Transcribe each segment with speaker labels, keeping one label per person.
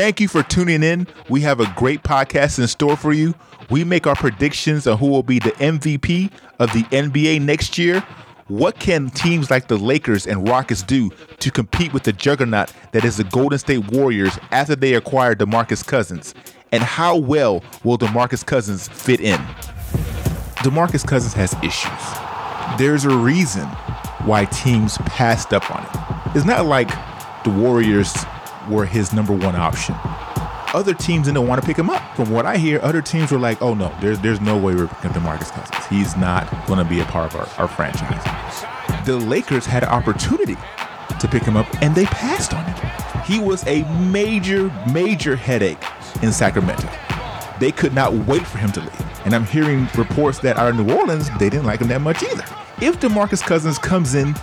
Speaker 1: Thank you for tuning in. We have a great podcast in store for you. We make our predictions on who will be the MVP of the NBA next year. What can teams like the Lakers and Rockets do to compete with the juggernaut that is the Golden State Warriors after they acquire DeMarcus Cousins? And how well will DeMarcus Cousins fit in? DeMarcus Cousins has issues. There's a reason why teams passed up on him. It's not like the Warriors were his number one option. Other teams didn't want to pick him up. From what I hear, other teams were like, oh no, there's there's no way we're picking up DeMarcus Cousins. He's not going to be a part of our, our franchise. The Lakers had an opportunity to pick him up and they passed on him. He was a major, major headache in Sacramento. They could not wait for him to leave. And I'm hearing reports that of New Orleans, they didn't like him that much either. If DeMarcus Cousins comes in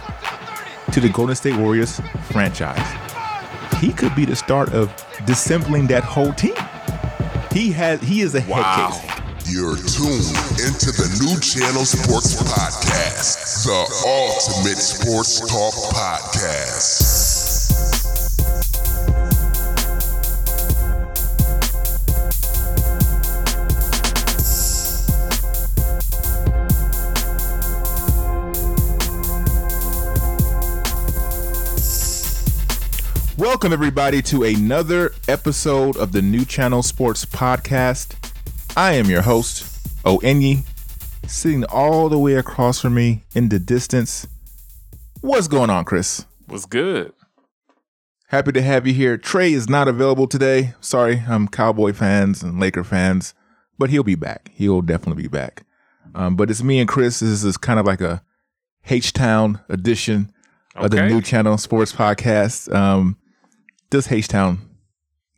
Speaker 1: to the Golden State Warriors franchise, he could be the start of dissembling that whole team. He has he is a
Speaker 2: Wow.
Speaker 1: head case.
Speaker 2: You're tuned into the new Channel Sports Podcast, the ultimate sports talk podcast.
Speaker 1: Welcome everybody to another episode of the New Channel Sports Podcast. I am your host, Oenyi, sitting all the way across from me in the distance. What's going on, Chris?
Speaker 3: What's good.
Speaker 1: Happy to have you here. Trey is not available today. Sorry, I'm Cowboy fans and Laker fans, but he'll be back. He'll definitely be back. Um, but it's me and Chris. This is kind of like a H Town edition of the New Channel Sports Podcast. Um, this H Town,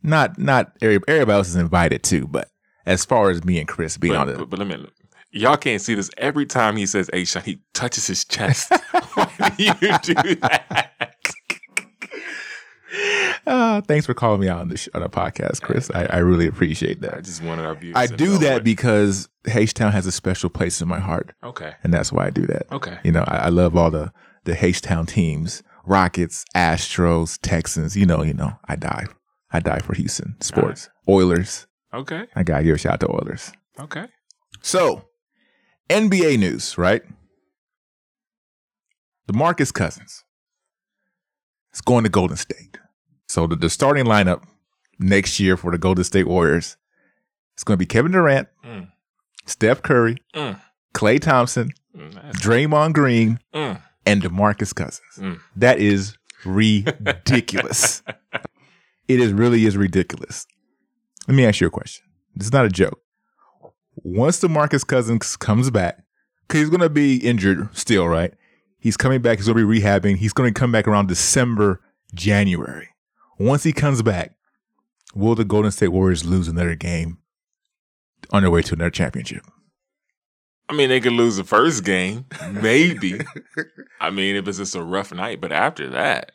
Speaker 1: not not every- everybody else is invited too, but as far as me and Chris being on
Speaker 3: But,
Speaker 1: it,
Speaker 3: but, but let me look. Y'all can't see this. Every time he says A shot, he touches his chest. Why do you do that?
Speaker 1: uh, thanks for calling me out on the sh- on the podcast, Chris. I, I really appreciate that.
Speaker 3: I just wanted our viewers
Speaker 1: I do that
Speaker 3: what-
Speaker 1: because H Town has a special place in my heart.
Speaker 3: Okay.
Speaker 1: and that's why I do that.
Speaker 3: Okay.
Speaker 1: You know, I, I love all the the H Town teams: Rockets, Astros, Texans. You know, you know, I die, I die for Houston sports. Oilers.
Speaker 3: Okay.
Speaker 1: I gotta give a shout out to Oilers.
Speaker 3: Okay.
Speaker 1: So, NBA news, right? The DeMarcus Cousins is going to Golden State. So the, the starting lineup next year for the Golden State Warriors is going to be Kevin Durant,
Speaker 3: Mm.
Speaker 1: Steph Curry,
Speaker 3: Mm.
Speaker 1: Klay Thompson,
Speaker 3: Mm,
Speaker 1: Draymond Green,
Speaker 3: mm,
Speaker 1: and DeMarcus Cousins.
Speaker 3: Mm.
Speaker 1: That is ridiculous. it is really is ridiculous. Let me ask you a question. This is not a joke. Once DeMarcus Cousins comes back, because he's going to be injured still, right? He's coming back. He's going to be rehabbing. He's going to come back around December, January. Once he comes back, will the Golden State Warriors lose another game on their way to another championship?
Speaker 3: I mean, they could lose the first game, maybe. I mean, if it's just a rough night, but after that,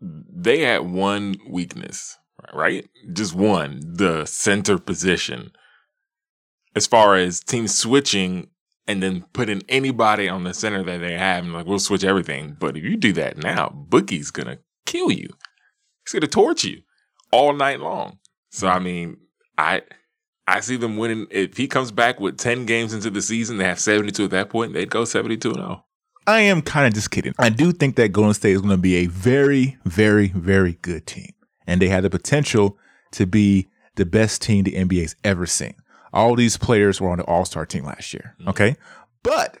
Speaker 3: they had one weakness, right? Just one, the center position. As far as teams switching and then putting anybody on the center that they have, and like we'll switch everything. But if you do that now, Boogie's gonna kill you. He's gonna torch you all night long. So I mean, I I see them winning. If he comes back with 10 games into the season, they have 72 at that point, they'd go 72 and oh. 0.
Speaker 1: I am kind of just kidding. I do think that Golden State is going to be a very, very, very good team. And they have the potential to be the best team the NBA's ever seen. All these players were on the All Star team last year. Okay. But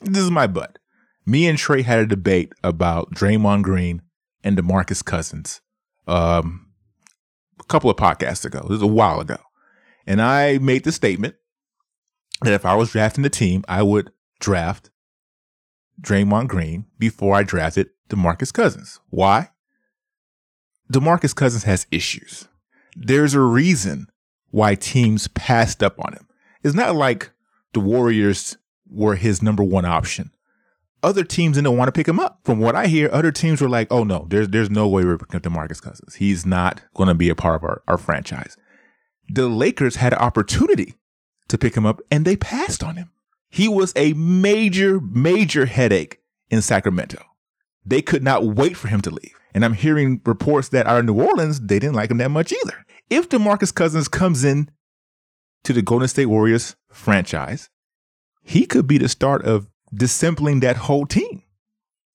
Speaker 1: this is my but. Me and Trey had a debate about Draymond Green and DeMarcus Cousins um, a couple of podcasts ago. This was a while ago. And I made the statement that if I was drafting the team, I would draft Draymond Green before I drafted DeMarcus Cousins. Why? DeMarcus Cousins has issues. There's a reason why teams passed up on him. It's not like the Warriors were his number one option. Other teams didn't want to pick him up. From what I hear, other teams were like, "Oh no, there's there's no way we're picking up DeMarcus Cousins. He's not going to be a part of our, our franchise." The Lakers had an opportunity to pick him up, and they passed on him. He was a major, major headache in Sacramento. They could not wait for him to leave. And I'm hearing reports that out of New Orleans, they didn't like him that much either. If DeMarcus Cousins comes in to the Golden State Warriors franchise, he could be the start of dissembling that whole team.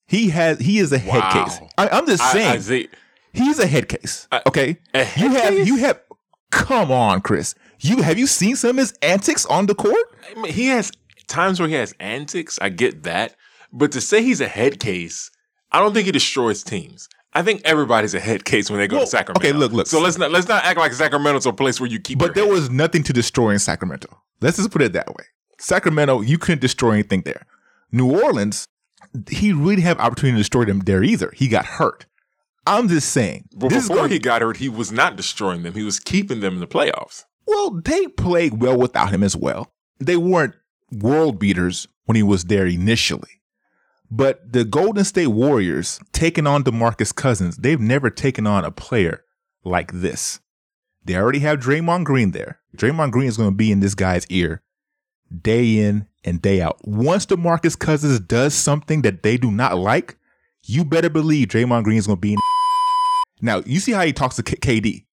Speaker 1: He has he is a head case. I, I'm just saying
Speaker 3: I see-
Speaker 1: he's a head case. Okay,
Speaker 3: a
Speaker 1: you have
Speaker 3: case?
Speaker 1: you have. Come on, Chris. You have you seen some of his antics on the court?
Speaker 3: I mean, he has times where he has antics. I get that, but to say he's a head case, I don't think he destroys teams. I think everybody's a head case when they go
Speaker 1: Well,
Speaker 3: to Sacramento.
Speaker 1: okay, look, look.
Speaker 3: So let's not let's not act like Sacramento's a place where you keep.
Speaker 1: But there
Speaker 3: head.
Speaker 1: was nothing to destroy in Sacramento. Let's just put it that way. Sacramento, you couldn't destroy anything there. New Orleans, he really have opportunity to destroy them there either. He got hurt. I'm just saying. Is
Speaker 3: before
Speaker 1: gonna-
Speaker 3: he got hurt, he was not destroying them. He was keeping them in the playoffs.
Speaker 1: well, they played well without him as well. They weren't world beaters when he was there initially. But the Golden State Warriors taking on DeMarcus Cousins, they've never taken on a player like this. They already have Draymond Green there. Draymond Green is going to be in this guy's ear day in and day out. Once DeMarcus Cousins does something that they do not like, you better believe Draymond Green is going to be in. Now, you see how he talks to K- KD.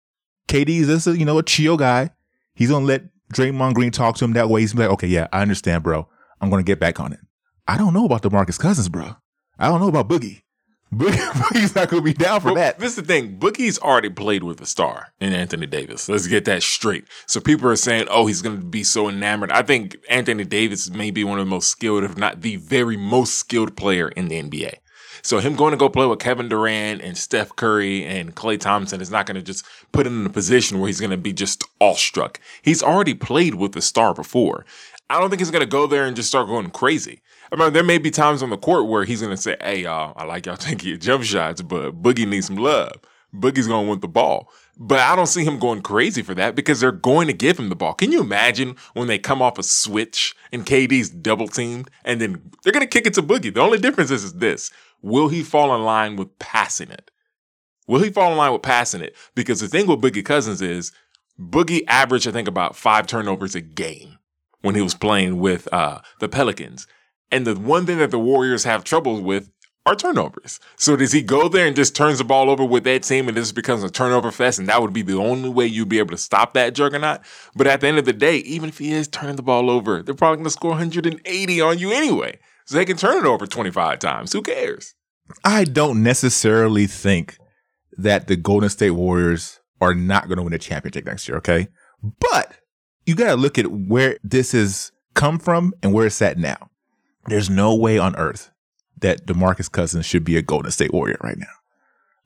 Speaker 1: KD is just a, you know, a chill guy. He's going to let Draymond Green talk to him that way. He's gonna be like, okay, yeah, I understand, bro. I'm going to get back on it. I don't know about DeMarcus Cousins, bro. I don't know about Boogie. Boogie Boogie's not going to be down for
Speaker 3: Well,
Speaker 1: that.
Speaker 3: This is the thing. Boogie's already played with a star in Anthony Davis. Let's get that straight. So people are saying, oh, he's going to be so enamored. I think Anthony Davis may be one of the most skilled, if not the very most skilled player in the NBA. So him going to go play with Kevin Durant and Steph Curry and Klay Thompson is not going to just put him in a position where he's going to be just awestruck. He's already played with the star before. I don't think he's going to go there and just start going crazy. I mean, there may be times on the court where he's going to say, hey, y'all, I like y'all taking your jump shots, but Boogie needs some love. Boogie's going to want the ball. But I don't see him going crazy for that because they're going to give him the ball. Can you imagine when they come off a switch and KD's double teamed and then they're going to kick it to Boogie? The only difference is, is this will he fall in line with passing it? Will he fall in line with passing it? Because the thing with Boogie Cousins is Boogie averaged, I think, about five turnovers a game when he was playing with uh, the Pelicans. And the one thing that the Warriors have trouble with are turnovers. So does he go there and just turns the ball over with that team and this becomes a turnover fest? And that would be the only way you'd be able to stop that juggernaut. But at the end of the day, even if he is turning the ball over, they're probably going to score 180 on you anyway. So they can turn it over 25 times. Who cares?
Speaker 1: I don't necessarily think that the Golden State Warriors are not going to win a championship next year, okay? But you got to look at where this has come from and where it's at now. There's no way on earth that DeMarcus Cousins should be a Golden State Warrior right now.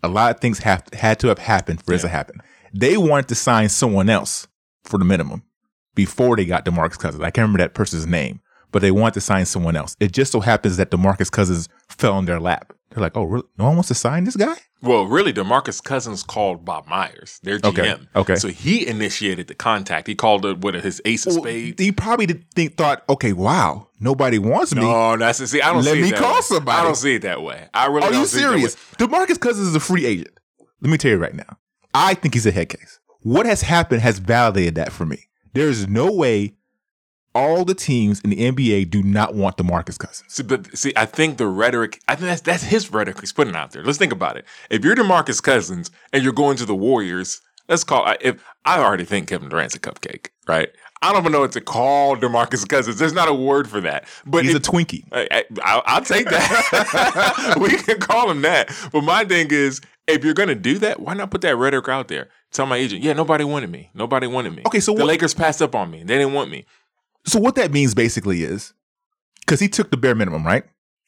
Speaker 1: A lot of things have had to have happened for this to happen. They wanted to sign someone else for the minimum before they got DeMarcus Cousins. I can't remember that person's name, but they want to sign someone else. It just so happens that DeMarcus Cousins fell in their lap. They're like, oh, really? no one wants to sign this guy?
Speaker 3: Well, really, DeMarcus Cousins called Bob Myers, their GM.
Speaker 1: Okay, okay.
Speaker 3: So he initiated the contact. He called it what his ace of
Speaker 1: Well,
Speaker 3: spades.
Speaker 1: he probably did think thought, okay, wow, nobody wants me.
Speaker 3: No, that's see. I don't
Speaker 1: Let
Speaker 3: see
Speaker 1: me call
Speaker 3: way.
Speaker 1: somebody.
Speaker 3: I don't see it that way. I really
Speaker 1: Are
Speaker 3: don't
Speaker 1: you serious? DeMarcus Cousins is a free agent. Let me tell you right now. I think he's a head case. What has happened has validated that for me. There is no way all the teams in the NBA do not want DeMarcus Cousins.
Speaker 3: See, but see, I think the rhetoric. I think that's that's his rhetoric he's putting out there. Let's think about it. If you're DeMarcus Cousins and you're going to the Warriors, let's call. If I already think Kevin Durant's a cupcake, right? I don't even know what to call DeMarcus Cousins. There's not a word for that. But
Speaker 1: He's a Twinkie.
Speaker 3: I, I, I'll, I'll take that. we can call him that. But my thing is, if you're gonna do that, why not put that rhetoric out there? Tell my agent, yeah, nobody wanted me. Nobody wanted me.
Speaker 1: Okay, so
Speaker 3: the
Speaker 1: what-
Speaker 3: Lakers passed up on me. They didn't want me.
Speaker 1: So what that means basically is because he took the bare minimum, right?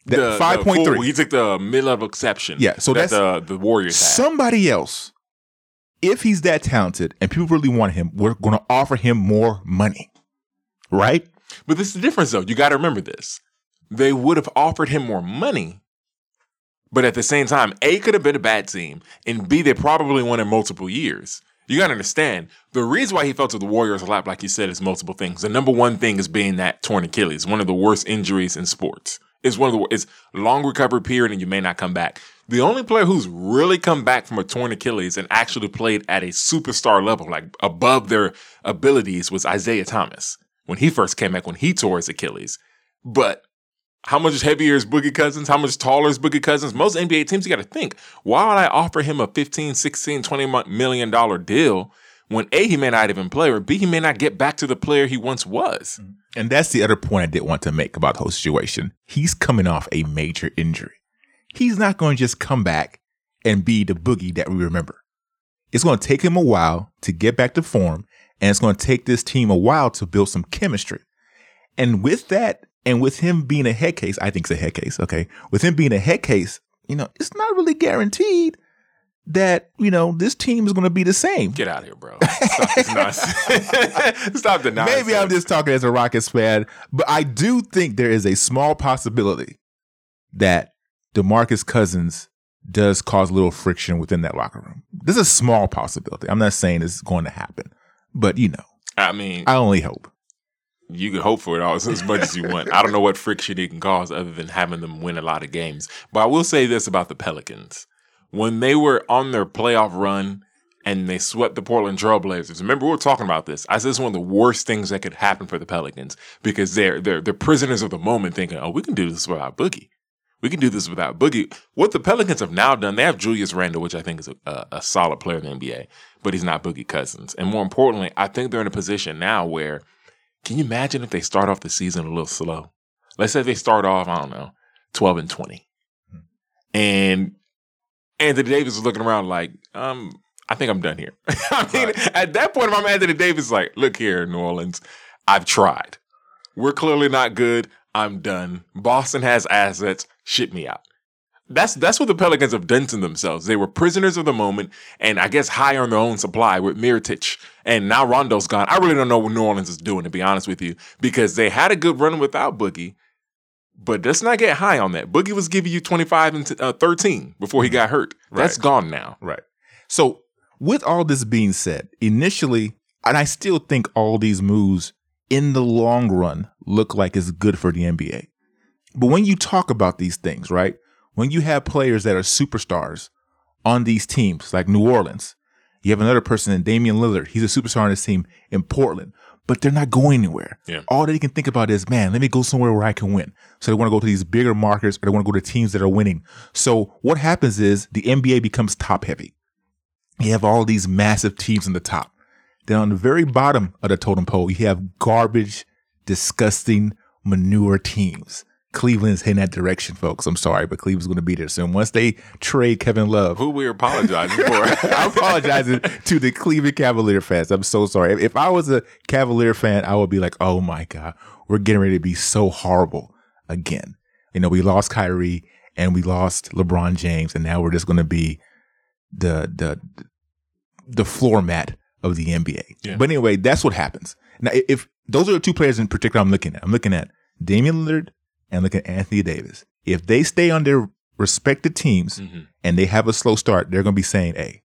Speaker 3: The-
Speaker 1: That five point three.
Speaker 3: He took the mid-level exception.
Speaker 1: Yeah, so
Speaker 3: that
Speaker 1: that's-
Speaker 3: the the Warriors had.
Speaker 1: Somebody else, if he's that talented and people really want him, we're going to offer him more money, right?
Speaker 3: But this is the difference, though. You got to remember this. They would have offered him more money, but at the same time, A could have been a bad team, and B they probably won in multiple years. You got to understand the reason why he fell to the Warriors a lot, like you said, is multiple things. The number one thing is being that torn Achilles, one of the worst injuries in sports. It's one of the it's long recovery period, and you may not come back. The only player who's really come back from a torn Achilles and actually played at a superstar level, like above their abilities, was Isaiah Thomas when he first came back when he tore his Achilles. But How much heavier is Boogie Cousins? How much taller is Boogie Cousins? Most NBA teams, you got to think, why would I offer him a 15, 16, 20 million dollar deal when A, he may not even play, or B, he may not get back to the player he once was? Mm-hmm.
Speaker 1: And that's the other point I did want to make about the whole situation. He's coming off a major injury. He's not going to just come back and be the boogie that we remember. It's going to take him a while to get back to form, and it's going to take this team a while to build some chemistry. And with that, and with him being a head case, I think it's a head case, okay? With him being a head case, you know, it's not really guaranteed that, you know, this team is going to be the same.
Speaker 3: Get out of here, bro. Stop. Stop the nonsense.
Speaker 1: Maybe I'm just talking as a Rockets fan, but I do think there is a small possibility that DeMarcus Cousins does cause a little friction within that locker room. This is a small possibility. I'm not saying it's going to happen, but you know,
Speaker 3: I mean,
Speaker 1: I only hope.
Speaker 3: You can hope for it all as much as you want. I don't know what friction it can cause other than having them win a lot of games. But I will say this about the Pelicans. When they were on their playoff run and they swept the Portland Trailblazers, remember we were talking about this. I said it's one of the worst things that could happen for the Pelicans because they're they're they're prisoners of the moment thinking, oh, we can do this without Boogie. We can do this without Boogie. What the Pelicans have now done, they have Julius Randle, which I think is a, a, a solid player in the NBA, but he's not Boogie Cousins. And more importantly, I think they're in a position now where can you imagine if they start off the season a little slow? Let's say they start off, I don't know, 12 and 20. And Anthony Davis is looking around like, um, I think I'm done here. I mean, at that point, if I'm Anthony Davis, like, look here, New Orleans, I've tried. We're clearly not good. I'm done. Boston has assets. Ship me out. That's that's what the Pelicans have done to themselves. They were prisoners of the moment, and I guess high on their own supply with Mirotic, and now Rondo's gone. I really don't know what New Orleans is doing, to be honest with you, because they had a good run without Boogie, but let's not get high on that. Boogie was giving you 25 and t- uh, 13 before he got hurt. That's
Speaker 1: Right.
Speaker 3: gone now.
Speaker 1: Right. So, with all this being said, initially, and I still think all these moves in the long run look like it's good for the NBA. But when you talk about these things, right? When you have players that are superstars on these teams, like New Orleans, you have another person in Damian Lillard. He's a superstar on this team in Portland, but they're not going anywhere.
Speaker 3: Yeah.
Speaker 1: All they can think about is, man, let me go somewhere where I can win. So they want to go to these bigger markets or they want to go to teams that are winning. So what happens is the NBA becomes top heavy. You have all these massive teams in the top. Then on the very bottom of the totem pole, you have garbage, disgusting manure teams. Cleveland's heading that direction, folks. I'm sorry, but Cleveland's going to be there soon. Once they trade Kevin Love,
Speaker 3: Who we are apologizing for?
Speaker 1: I'm apologizing to the Cleveland Cavalier fans. I'm so sorry. If- If I was a Cavalier fan, I would be like, oh my God, we're getting ready to be so horrible again. You know, we lost Kyrie and we lost LeBron James, and now we're just going to be the, the, the floor mat of the NBA.
Speaker 3: Yeah.
Speaker 1: But anyway, that's what happens. Now, if, if those are the two players in particular I'm looking at, I'm looking at Damian Lillard and look at Anthony Davis. If they stay on their respected teams,
Speaker 3: Mhm.
Speaker 1: and they have a slow start, they're going to be saying, hey,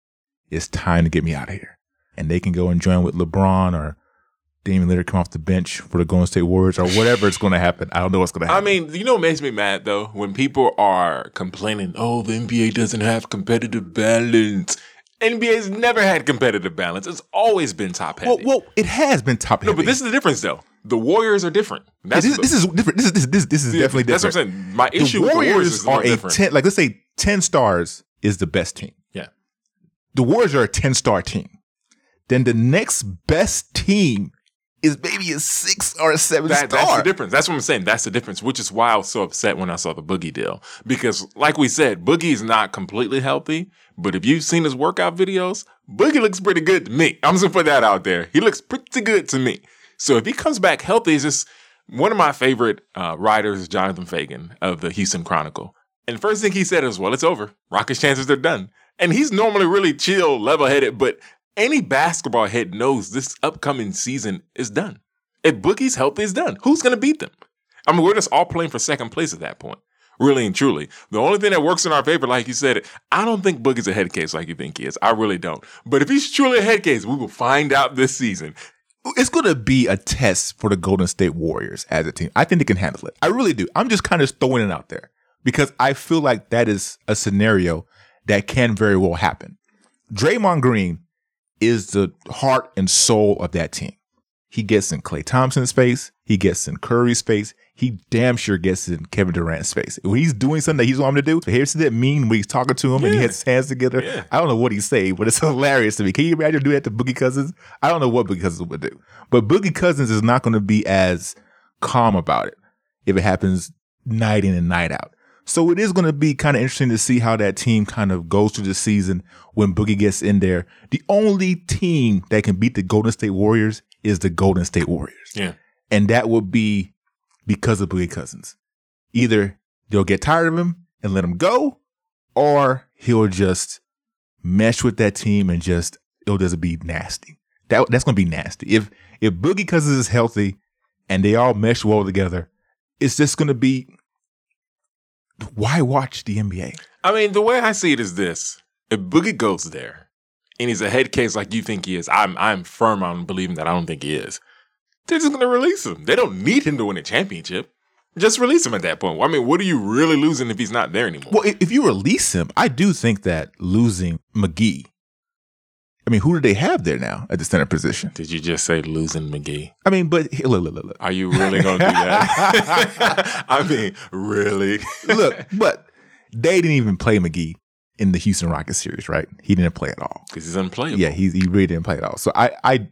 Speaker 1: it's time to get me out of here. And they can go and join with LeBron or Damian Lillard come off the bench for the Golden State Warriors or whatever it's going to happen. I don't know what's going to happen.
Speaker 3: I mean, you know what makes me mad though? When people are complaining, oh, the NBA doesn't have competitive balance. NBA's never had competitive balance. It's always been top heavy.
Speaker 1: well, well, it has been top heavy.
Speaker 3: no, but this is the difference though. The Warriors are different. That's
Speaker 1: this,
Speaker 3: the-
Speaker 1: this is different. This is this this, this is definitely different.
Speaker 3: That's what I'm saying. My issue
Speaker 1: the
Speaker 3: with the
Speaker 1: Warriors
Speaker 3: Warriors is
Speaker 1: are a
Speaker 3: different.
Speaker 1: ten. Like let's say ten stars is the best team.
Speaker 3: Yeah.
Speaker 1: The Warriors are a ten star team. Then the next best team is maybe a six or a seven
Speaker 3: That,
Speaker 1: star.
Speaker 3: that's the difference. That's what I'm saying. That's the difference, which is why I was so upset when I saw the Boogie deal. Because, like we said, Boogie is not completely healthy, but if you've seen his workout videos, Boogie looks pretty good to me. I'm just gonna put that out there. He looks pretty good to me. So if he comes back healthy, it's just one of my favorite uh, writers, is Jonathan Feigen of the Houston Chronicle. And first thing he said is, well, it's over. Rockets' chances are done. And he's normally really chill, level headed, but any basketball head knows this upcoming season is done. If Boogie's healthy, it's done. Who's going to beat them? I mean, we're just all playing for second place at that point. Really and truly. The only thing that works in our favor, like you said, I don't think Boogie's a head case like you think he is. I really don't. But if he's truly a head case, we will find out this season.
Speaker 1: It's going to be a test for the Golden State Warriors as a team. I think they can handle it. I really do. I'm just kind of throwing it out there because I feel like that is a scenario that can very well happen. Draymond Green is the heart and soul of that team. He gets in Klay Thompson's face. He gets in Curry's face. He damn sure gets in Kevin Durant's face. When he's doing something that he's want him to do, here's that mean when he's talking to him and he has his hands together.
Speaker 3: Yeah.
Speaker 1: I don't know what he's saying, but it's hilarious to me. Can you imagine doing that to Boogie Cousins? I don't know what Boogie Cousins would do. But Boogie Cousins is not going to be as calm about it if it happens night in and night out. So it is going to be kind of interesting to see how that team kind of goes through the season when Boogie gets in there. The only team that can beat the Golden State Warriors is the Golden State Warriors.
Speaker 3: Yeah.
Speaker 1: And that would be because of Boogie Cousins. Either they'll get tired of him and let him go, or he'll just mesh with that team and just it'll just be nasty. That that's gonna be nasty. If if Boogie Cousins is healthy and they all mesh well together, it's just gonna be why watch the NBA?
Speaker 3: I mean, the way I see it is this: if Boogie goes there and he's a head case like you think he is, I'm I'm firm on believing that I don't think he is. They're just gonna release him. They don't need him to win a championship. Just release him at that point. I mean, what are you really losing if he's not there anymore?
Speaker 1: Well, if you release him, I do think that losing McGee. I mean, who do they have there now at the center position?
Speaker 3: Did you just say losing McGee?
Speaker 1: I mean, but look, look, look, look.
Speaker 3: Are you really gonna do that? I mean, really?
Speaker 1: look, but they didn't even play McGee in the Houston Rockets series, right? He didn't play at all.
Speaker 3: Because he's unplayable.
Speaker 1: Yeah, he he really didn't play at all. So I I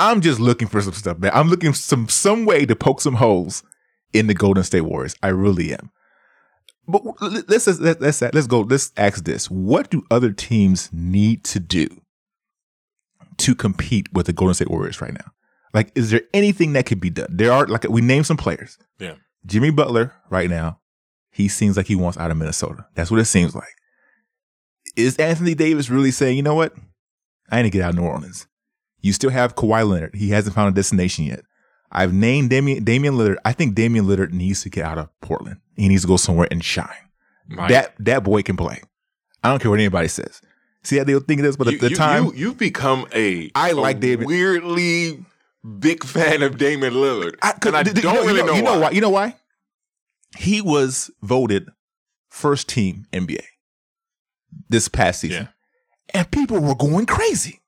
Speaker 1: I'm just looking for some stuff, man. I'm looking for some some way to poke some holes in the Golden State Warriors. I really am. But let's let's let's let's go. Let's ask this: What do other teams need to do to compete with the Golden State Warriors right now? Like, is there anything that could be done? There are like we named some players.
Speaker 3: Yeah.
Speaker 1: Jimmy Butler right now, he seems like he wants out of Minnesota. That's what it seems like. Is Anthony Davis really saying, you know what? I need to get out of New Orleans. You still have Kawhi Leonard. He hasn't found a destination yet. I've named Damian, Damian Lillard. I think Damian Lillard needs to get out of Portland. He needs to go somewhere and shine.
Speaker 3: Mike,
Speaker 1: That that boy can play. I don't care what anybody says. See how they were thinking this, but
Speaker 3: you,
Speaker 1: at the
Speaker 3: you-
Speaker 1: time,
Speaker 3: you, you've become a
Speaker 1: I
Speaker 3: a
Speaker 1: like David-
Speaker 3: weirdly big fan of Damian Lillard,
Speaker 1: I,
Speaker 3: and I don't
Speaker 1: know,
Speaker 3: really
Speaker 1: you know,
Speaker 3: know,
Speaker 1: you know
Speaker 3: why.
Speaker 1: why. You know why? He was voted first team NBA this past season, and people were going crazy.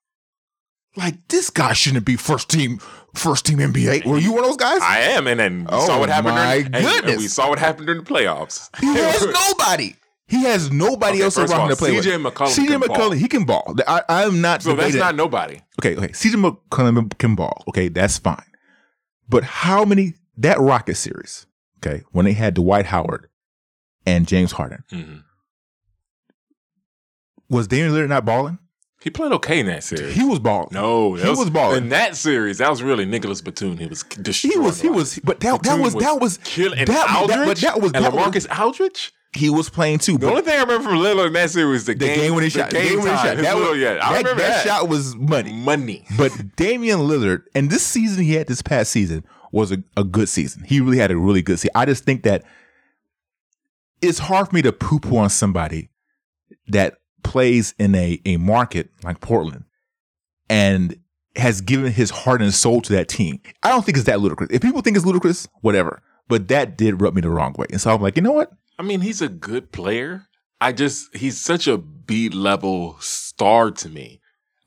Speaker 1: Like this guy shouldn't be first team, first team NBA. Were you one of those guys?
Speaker 3: I am, and then we
Speaker 1: Oh,
Speaker 3: saw what happened.
Speaker 1: my
Speaker 3: during,
Speaker 1: goodness.
Speaker 3: we saw what happened during the playoffs.
Speaker 1: he has nobody. He has nobody
Speaker 3: Okay,
Speaker 1: else around to play with.
Speaker 3: CJ McCollum
Speaker 1: CJ. McCollum, he can ball. I, I'm not.
Speaker 3: So that's
Speaker 1: debating-
Speaker 3: not nobody.
Speaker 1: okay. Okay, CJ McCollum can ball. Okay, that's fine. But how many that Rocket series? Okay, when they had Dwight Howard and James Harden,
Speaker 3: Mhm.
Speaker 1: was Damian Lillard not balling?
Speaker 3: He played okay in that series.
Speaker 1: He was balling.
Speaker 3: no,
Speaker 1: he was balling.
Speaker 3: in that series. That was really Nicolas Batum. He was destroying.
Speaker 1: he was. He was. But that, that
Speaker 3: Batum
Speaker 1: was that was
Speaker 3: killing.
Speaker 1: That- that- but that was-
Speaker 3: and
Speaker 1: that was-
Speaker 3: LaMarcus Aldridge.
Speaker 1: he was playing too.
Speaker 3: The only thing I remember from Lillard in that series was the,
Speaker 1: the game, when he
Speaker 3: the
Speaker 1: shot,
Speaker 3: game
Speaker 1: game when he shot, that, was,
Speaker 3: yeah, I
Speaker 1: that,
Speaker 3: remember
Speaker 1: that
Speaker 3: that.
Speaker 1: shot was money.
Speaker 3: Money.
Speaker 1: But Damian Lillard, and this season he had this past season was a, a good season. He really had a really good season. I just think that it's hard for me to poo poo on somebody that plays in a, a market like Portland and has given his heart and soul to that team. I don't think it's that ludicrous. If people think it's ludicrous, whatever. But that did rub me the wrong way. And so I'm like, you know what?
Speaker 3: I mean, he's a good player. I just he's such a B level star to me.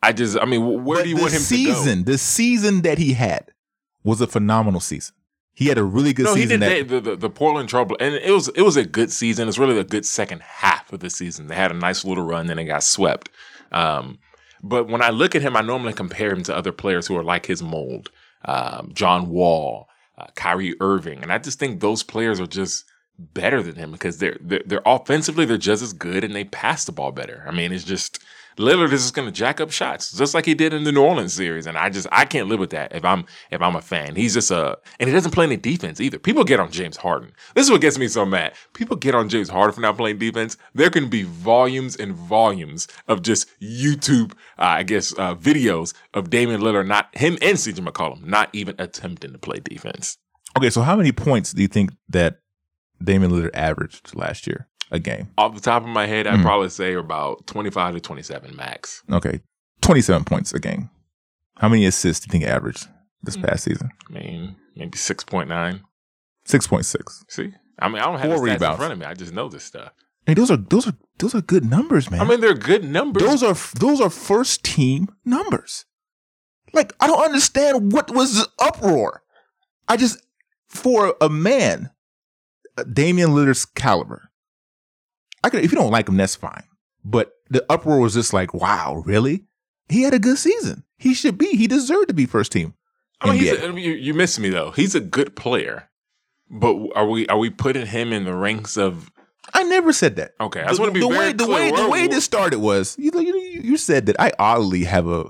Speaker 3: I just, I mean, where
Speaker 1: But
Speaker 3: do you want him The
Speaker 1: season, the season that he had was a phenomenal season. He had a really good?
Speaker 3: No, he
Speaker 1: season.
Speaker 3: did
Speaker 1: that,
Speaker 3: the, the the Portland Trouble, and it was it was a good season. It's really a good second half of the season. They had a nice little run, then they got swept. Um, but when I look at him, I normally compare him to other players who are like his mold, um, John Wall, uh, Kyrie Irving, and I just think those players are just better than him because they're, they're they're offensively they're just as good and they pass the ball better. I mean, it's just Lillard is just going to jack up shots just like he did in the New Orleans series, and I just I can't live with that if I'm if I'm a fan. He's just a and he doesn't play any defense either. People get on James Harden. This is what gets me so mad. People get on James Harden for not playing defense. There can be volumes and volumes of just YouTube, uh, I guess, uh, videos of Damian Lillard not him and CJ McCollum not even attempting to play defense.
Speaker 1: okay, so how many points do you think that Damian Lillard averaged last year a game?
Speaker 3: Off the top of my head, I'd
Speaker 1: Mm.
Speaker 3: probably say about 25 to 27 max.
Speaker 1: Okay, 27 points a game. How many assists do you think averaged this
Speaker 3: Mm.
Speaker 1: past season?
Speaker 3: I mean, maybe 6.9.
Speaker 1: 6.6.
Speaker 3: See? I mean, I don't have
Speaker 1: Four
Speaker 3: the stats
Speaker 1: rebounds.
Speaker 3: in front of me. I just know this stuff.
Speaker 1: Hey, those are those are those are good numbers, man.
Speaker 3: I mean, they're good numbers.
Speaker 1: those are those are first team numbers. Like I don't understand what was the uproar. I just for a man uh, Damian Lillard's caliber, I could if you don't like him, that's fine. But the uproar was just like, wow, really? He had a good season. He should be. He deserved to be first team.
Speaker 3: I mean, he's
Speaker 1: NBA.
Speaker 3: a, you, you missed me though. He's a good player, but are we are we putting him in the ranks of?
Speaker 1: I never said that.
Speaker 3: Okay, I just want to be
Speaker 1: the way the way the
Speaker 3: We're-
Speaker 1: way this started was you you, you said that I oddly have a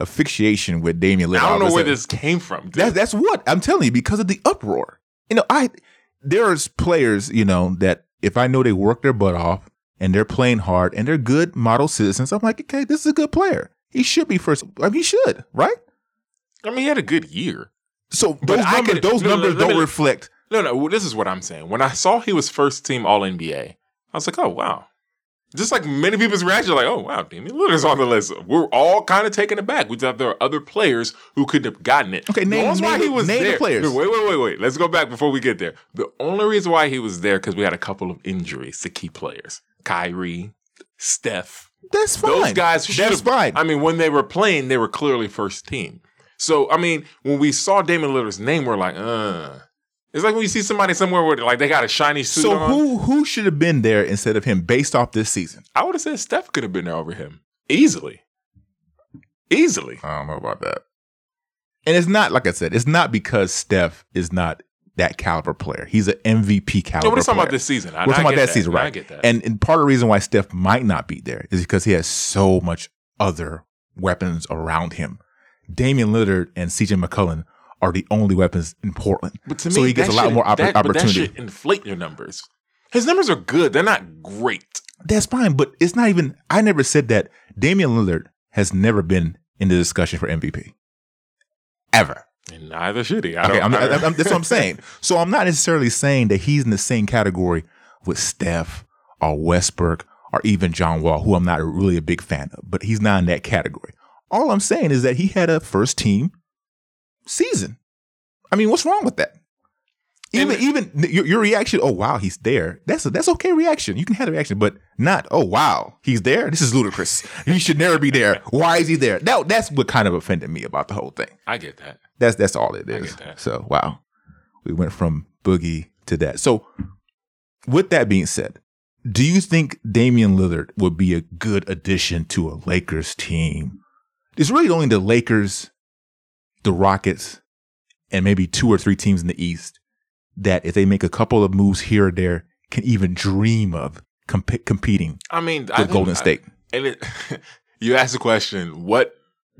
Speaker 1: a fixation with Damian Lillard.
Speaker 3: I don't know where this came from.
Speaker 1: That's that's what I'm telling you because of the uproar. You know, I there's players you know that if I know they work their butt off and they're playing hard and they're good model citizens, I'm like, okay, this is a good player. He should be first. I mean, he should, right?
Speaker 3: I mean, he had a good year.
Speaker 1: So
Speaker 3: But
Speaker 1: those
Speaker 3: I
Speaker 1: numbers,
Speaker 3: could-
Speaker 1: those
Speaker 3: no, no,
Speaker 1: numbers
Speaker 3: let me-
Speaker 1: don't reflect.
Speaker 3: No, no. This is what I'm saying. When I saw he was first team All NBA, I was like, oh wow. Just like many people's reaction, like, oh wow, Damian Lillard's on the list. We're all kind of taken aback. We thought there were other players who couldn't have gotten it.
Speaker 1: Okay,
Speaker 3: The
Speaker 1: name-
Speaker 3: why he was
Speaker 1: name the players.
Speaker 3: No, wait, wait, wait, wait. Let's go back before we get there. The only reason why he was there because we had a couple of injuries to key players, Kyrie, Steph.
Speaker 1: That's fine.
Speaker 3: Those guys
Speaker 1: That's fine.
Speaker 3: I mean, when they were playing, they were clearly first team. So, I mean, when we saw Damian Lillard's name, we're like, uh. It's like when you see somebody somewhere where like they got a shiny suit
Speaker 1: so
Speaker 3: on.
Speaker 1: who who should have been there instead of him based off this season?
Speaker 3: I would have said Steph could have been there over him easily, easily.
Speaker 1: I don't know about that. And it's not like I said. It's not because Steph is not that caliber player. He's an MVP caliber.
Speaker 3: No, we're talking
Speaker 1: player.
Speaker 3: about this season. I-
Speaker 1: We're
Speaker 3: I
Speaker 1: talking about that,
Speaker 3: that.
Speaker 1: season,
Speaker 3: I
Speaker 1: right?
Speaker 3: get that.
Speaker 1: And and part of the reason why Steph might not be there is because he has so much other weapons around him. Damian Lillard and CJ McCollum are the only weapons in Portland.
Speaker 3: But to me,
Speaker 1: so he gets a lot
Speaker 3: should-
Speaker 1: more
Speaker 3: that, But that
Speaker 1: opportunity.
Speaker 3: should inflate your numbers. His numbers are good. They're not great.
Speaker 1: That's fine, but it's not even. I never said that. Damian Lillard has never been in the discussion for MVP, ever.
Speaker 3: And neither should he. I
Speaker 1: Okay,
Speaker 3: don't,
Speaker 1: I'm, I'm, I'm- that's what I'm saying. So I'm not necessarily saying that he's in the same category with Steph or Westbrook or even John Wall, who I'm not really a big fan of, but he's not in that category. All I'm saying is that he had a first team season. I mean, what's wrong with that? Even even your, your reaction, oh wow, he's there. That's a that's okay reaction. You can have the reaction, but not oh wow, he's there. This is ludicrous. He should never be there. Why is he there? That that's what kind of offended me about the whole thing.
Speaker 3: I get that.
Speaker 1: That's that's all it is.
Speaker 3: I get that.
Speaker 1: So wow, we went from boogie to that. So with that being said, do you think Damian Lillard would be a good addition to a Lakers team? It's really only the Lakers, the Rockets, and maybe two or three teams in the East that if they make a couple of moves here or there can even dream of comp- competing
Speaker 3: I mean, I
Speaker 1: with
Speaker 3: think-
Speaker 1: Golden
Speaker 3: I-
Speaker 1: State.
Speaker 3: and it, you ask the question, what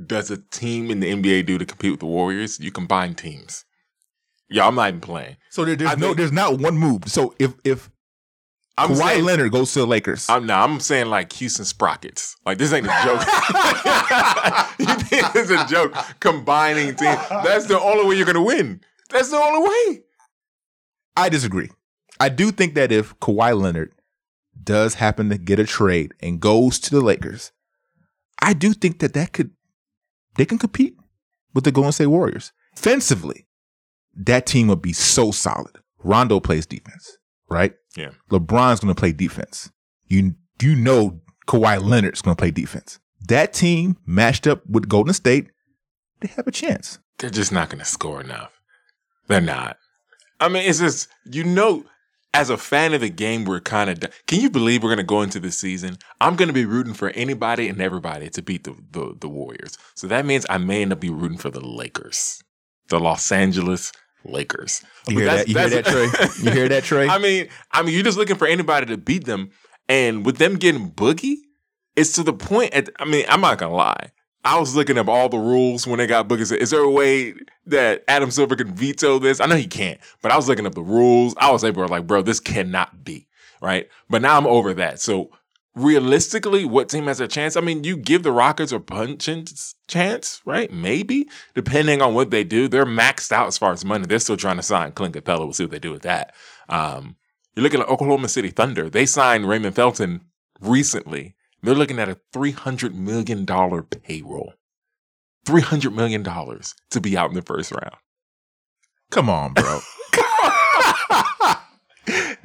Speaker 3: does a team in the NBA do to compete with the Warriors? You combine teams. Yeah, I'm not even playing.
Speaker 1: so there, there's
Speaker 3: I
Speaker 1: no,
Speaker 3: think-
Speaker 1: there's not one move. So if if
Speaker 3: I'm
Speaker 1: Kawhi
Speaker 3: saying,
Speaker 1: Leonard goes to the Lakers,
Speaker 3: I'm no, I'm saying like Houston Sprockets. Like this ain't a joke. you think it's a joke? Combining teams. That's the only way you're gonna win. That's the only way.
Speaker 1: I disagree. I do think that if Kawhi Leonard does happen to get a trade and goes to the Lakers, I do think that that could they can compete with the Golden State Warriors. Offensively, that team would be so solid. Rondo plays defense, right?
Speaker 3: Yeah.
Speaker 1: LeBron's going to play defense. You you know Kawhi Leonard's going to play defense. That team matched up with Golden State, they have a chance.
Speaker 3: They're just not gonna score enough. They're not. I mean, it's just you know. As a fan of the game, we're kind of. Can you believe we're going to go into this season? I'm going to be rooting for anybody and everybody to beat the, the the Warriors. So that means I may end up be rooting for the Lakers, the Los Angeles Lakers.
Speaker 1: You hear
Speaker 3: that's-
Speaker 1: that? You hear that, Trey? You hear that, Trey?
Speaker 3: I mean, I mean, you're just looking for anybody to beat them, and with them getting boogie, it's to the point. At, I mean, I'm not gonna lie. I was looking up all the rules when they got boogie. Is there a way that Adam Silver can veto this? I know he can't, but I was looking up the rules. I was able to like, bro, this cannot be right. But now I'm over that. So realistically, what team has a chance? I mean, you give the Rockets a punching chance, right? Maybe depending on what they do. They're maxed out as far as money. They're still trying to sign Clint Capela. We'll see what they do with that. Um, you're looking at Oklahoma City Thunder. They signed Raymond Felton recently. They're looking at a $300 million payroll. $300 million to be out in the first round.
Speaker 1: Come on, bro.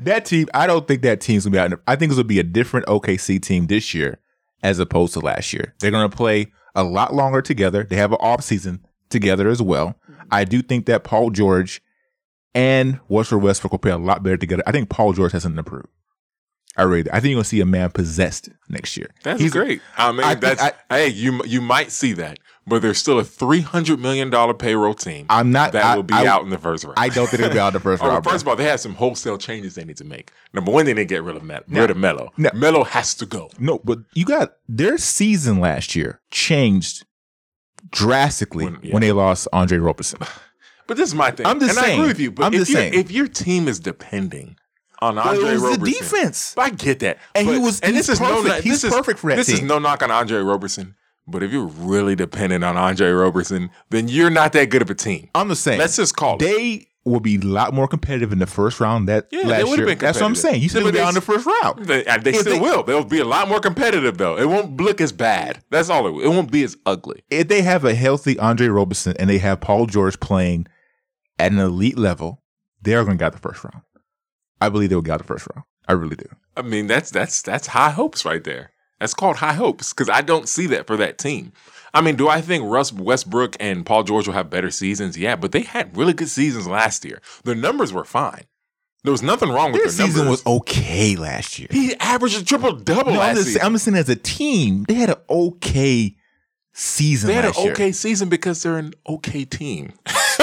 Speaker 1: that team, I don't think that team's gonna be out. in I think this will be a different OKC team this year as opposed to last year. They're gonna play a lot longer together. They have an off season together as well. Mm-hmm. I do think that Paul George and Russell Westbrook will play a lot better together. I think Paul George hasn't improved. I really, I think you're gonna see a man possessed next year.
Speaker 3: That's
Speaker 1: He's-
Speaker 3: great. I mean,
Speaker 1: I
Speaker 3: that's
Speaker 1: I-
Speaker 3: hey, you you might see that, but there's still a three hundred million dollar payroll team
Speaker 1: I'm not.
Speaker 3: that
Speaker 1: I,
Speaker 3: will be
Speaker 1: I-
Speaker 3: out in the first round.
Speaker 1: I don't think it'll be out in the first round.
Speaker 3: first of all, they have some wholesale changes they need to make. Number one, they didn't get rid of Melo.
Speaker 1: No.
Speaker 3: Rid of Melo.
Speaker 1: No.
Speaker 3: Melo has to go.
Speaker 1: No, but you got their season last year changed drastically
Speaker 3: When-
Speaker 1: when, they lost Andre Roberson.
Speaker 3: But this is my thing.
Speaker 1: I'm just
Speaker 3: and I agree with you. But
Speaker 1: I'm
Speaker 3: if
Speaker 1: just saying.
Speaker 3: if your team is depending on
Speaker 1: But
Speaker 3: Andre
Speaker 1: it was
Speaker 3: Roberson,
Speaker 1: the defense.
Speaker 3: I get that.
Speaker 1: And he was-
Speaker 3: and this is no,
Speaker 1: perfect. He's
Speaker 3: this is-
Speaker 1: perfect for that
Speaker 3: This is no knock on Andre Roberson. But if you're really dependent on Andre Roberson, then you're not that good of a team.
Speaker 1: I'm the same.
Speaker 3: Let's just call it.
Speaker 1: they will be a lot more competitive in the first round that
Speaker 3: Yeah, they
Speaker 1: last
Speaker 3: would've
Speaker 1: year.
Speaker 3: been
Speaker 1: That's what I'm saying. You said
Speaker 3: Yeah,
Speaker 1: be
Speaker 3: they-
Speaker 1: in the first round.
Speaker 3: They, uh, they still
Speaker 1: they-
Speaker 3: will. They'll be a lot more competitive though. It won't look as bad. That's all. It, will. it won't be as ugly.
Speaker 1: If they have a healthy Andre Roberson and they have Paul George playing at an elite level, they are going to get the first round. I believe they will get the first round. I really do.
Speaker 3: I mean, that's that's that's high hopes right there. That's called high hopes because I don't see that for that team. I mean, do I think Russ Westbrook and Paul George will have better seasons? Yeah, but they had really good seasons last year. Their numbers were fine. There was nothing wrong with
Speaker 1: Their
Speaker 3: their
Speaker 1: season
Speaker 3: numbers.
Speaker 1: was okay last year.
Speaker 3: he averaged a triple double
Speaker 1: No, I'm just. I'm just saying as a team, they had an okay season
Speaker 3: they had an
Speaker 1: year.
Speaker 3: okay season because they're an okay team.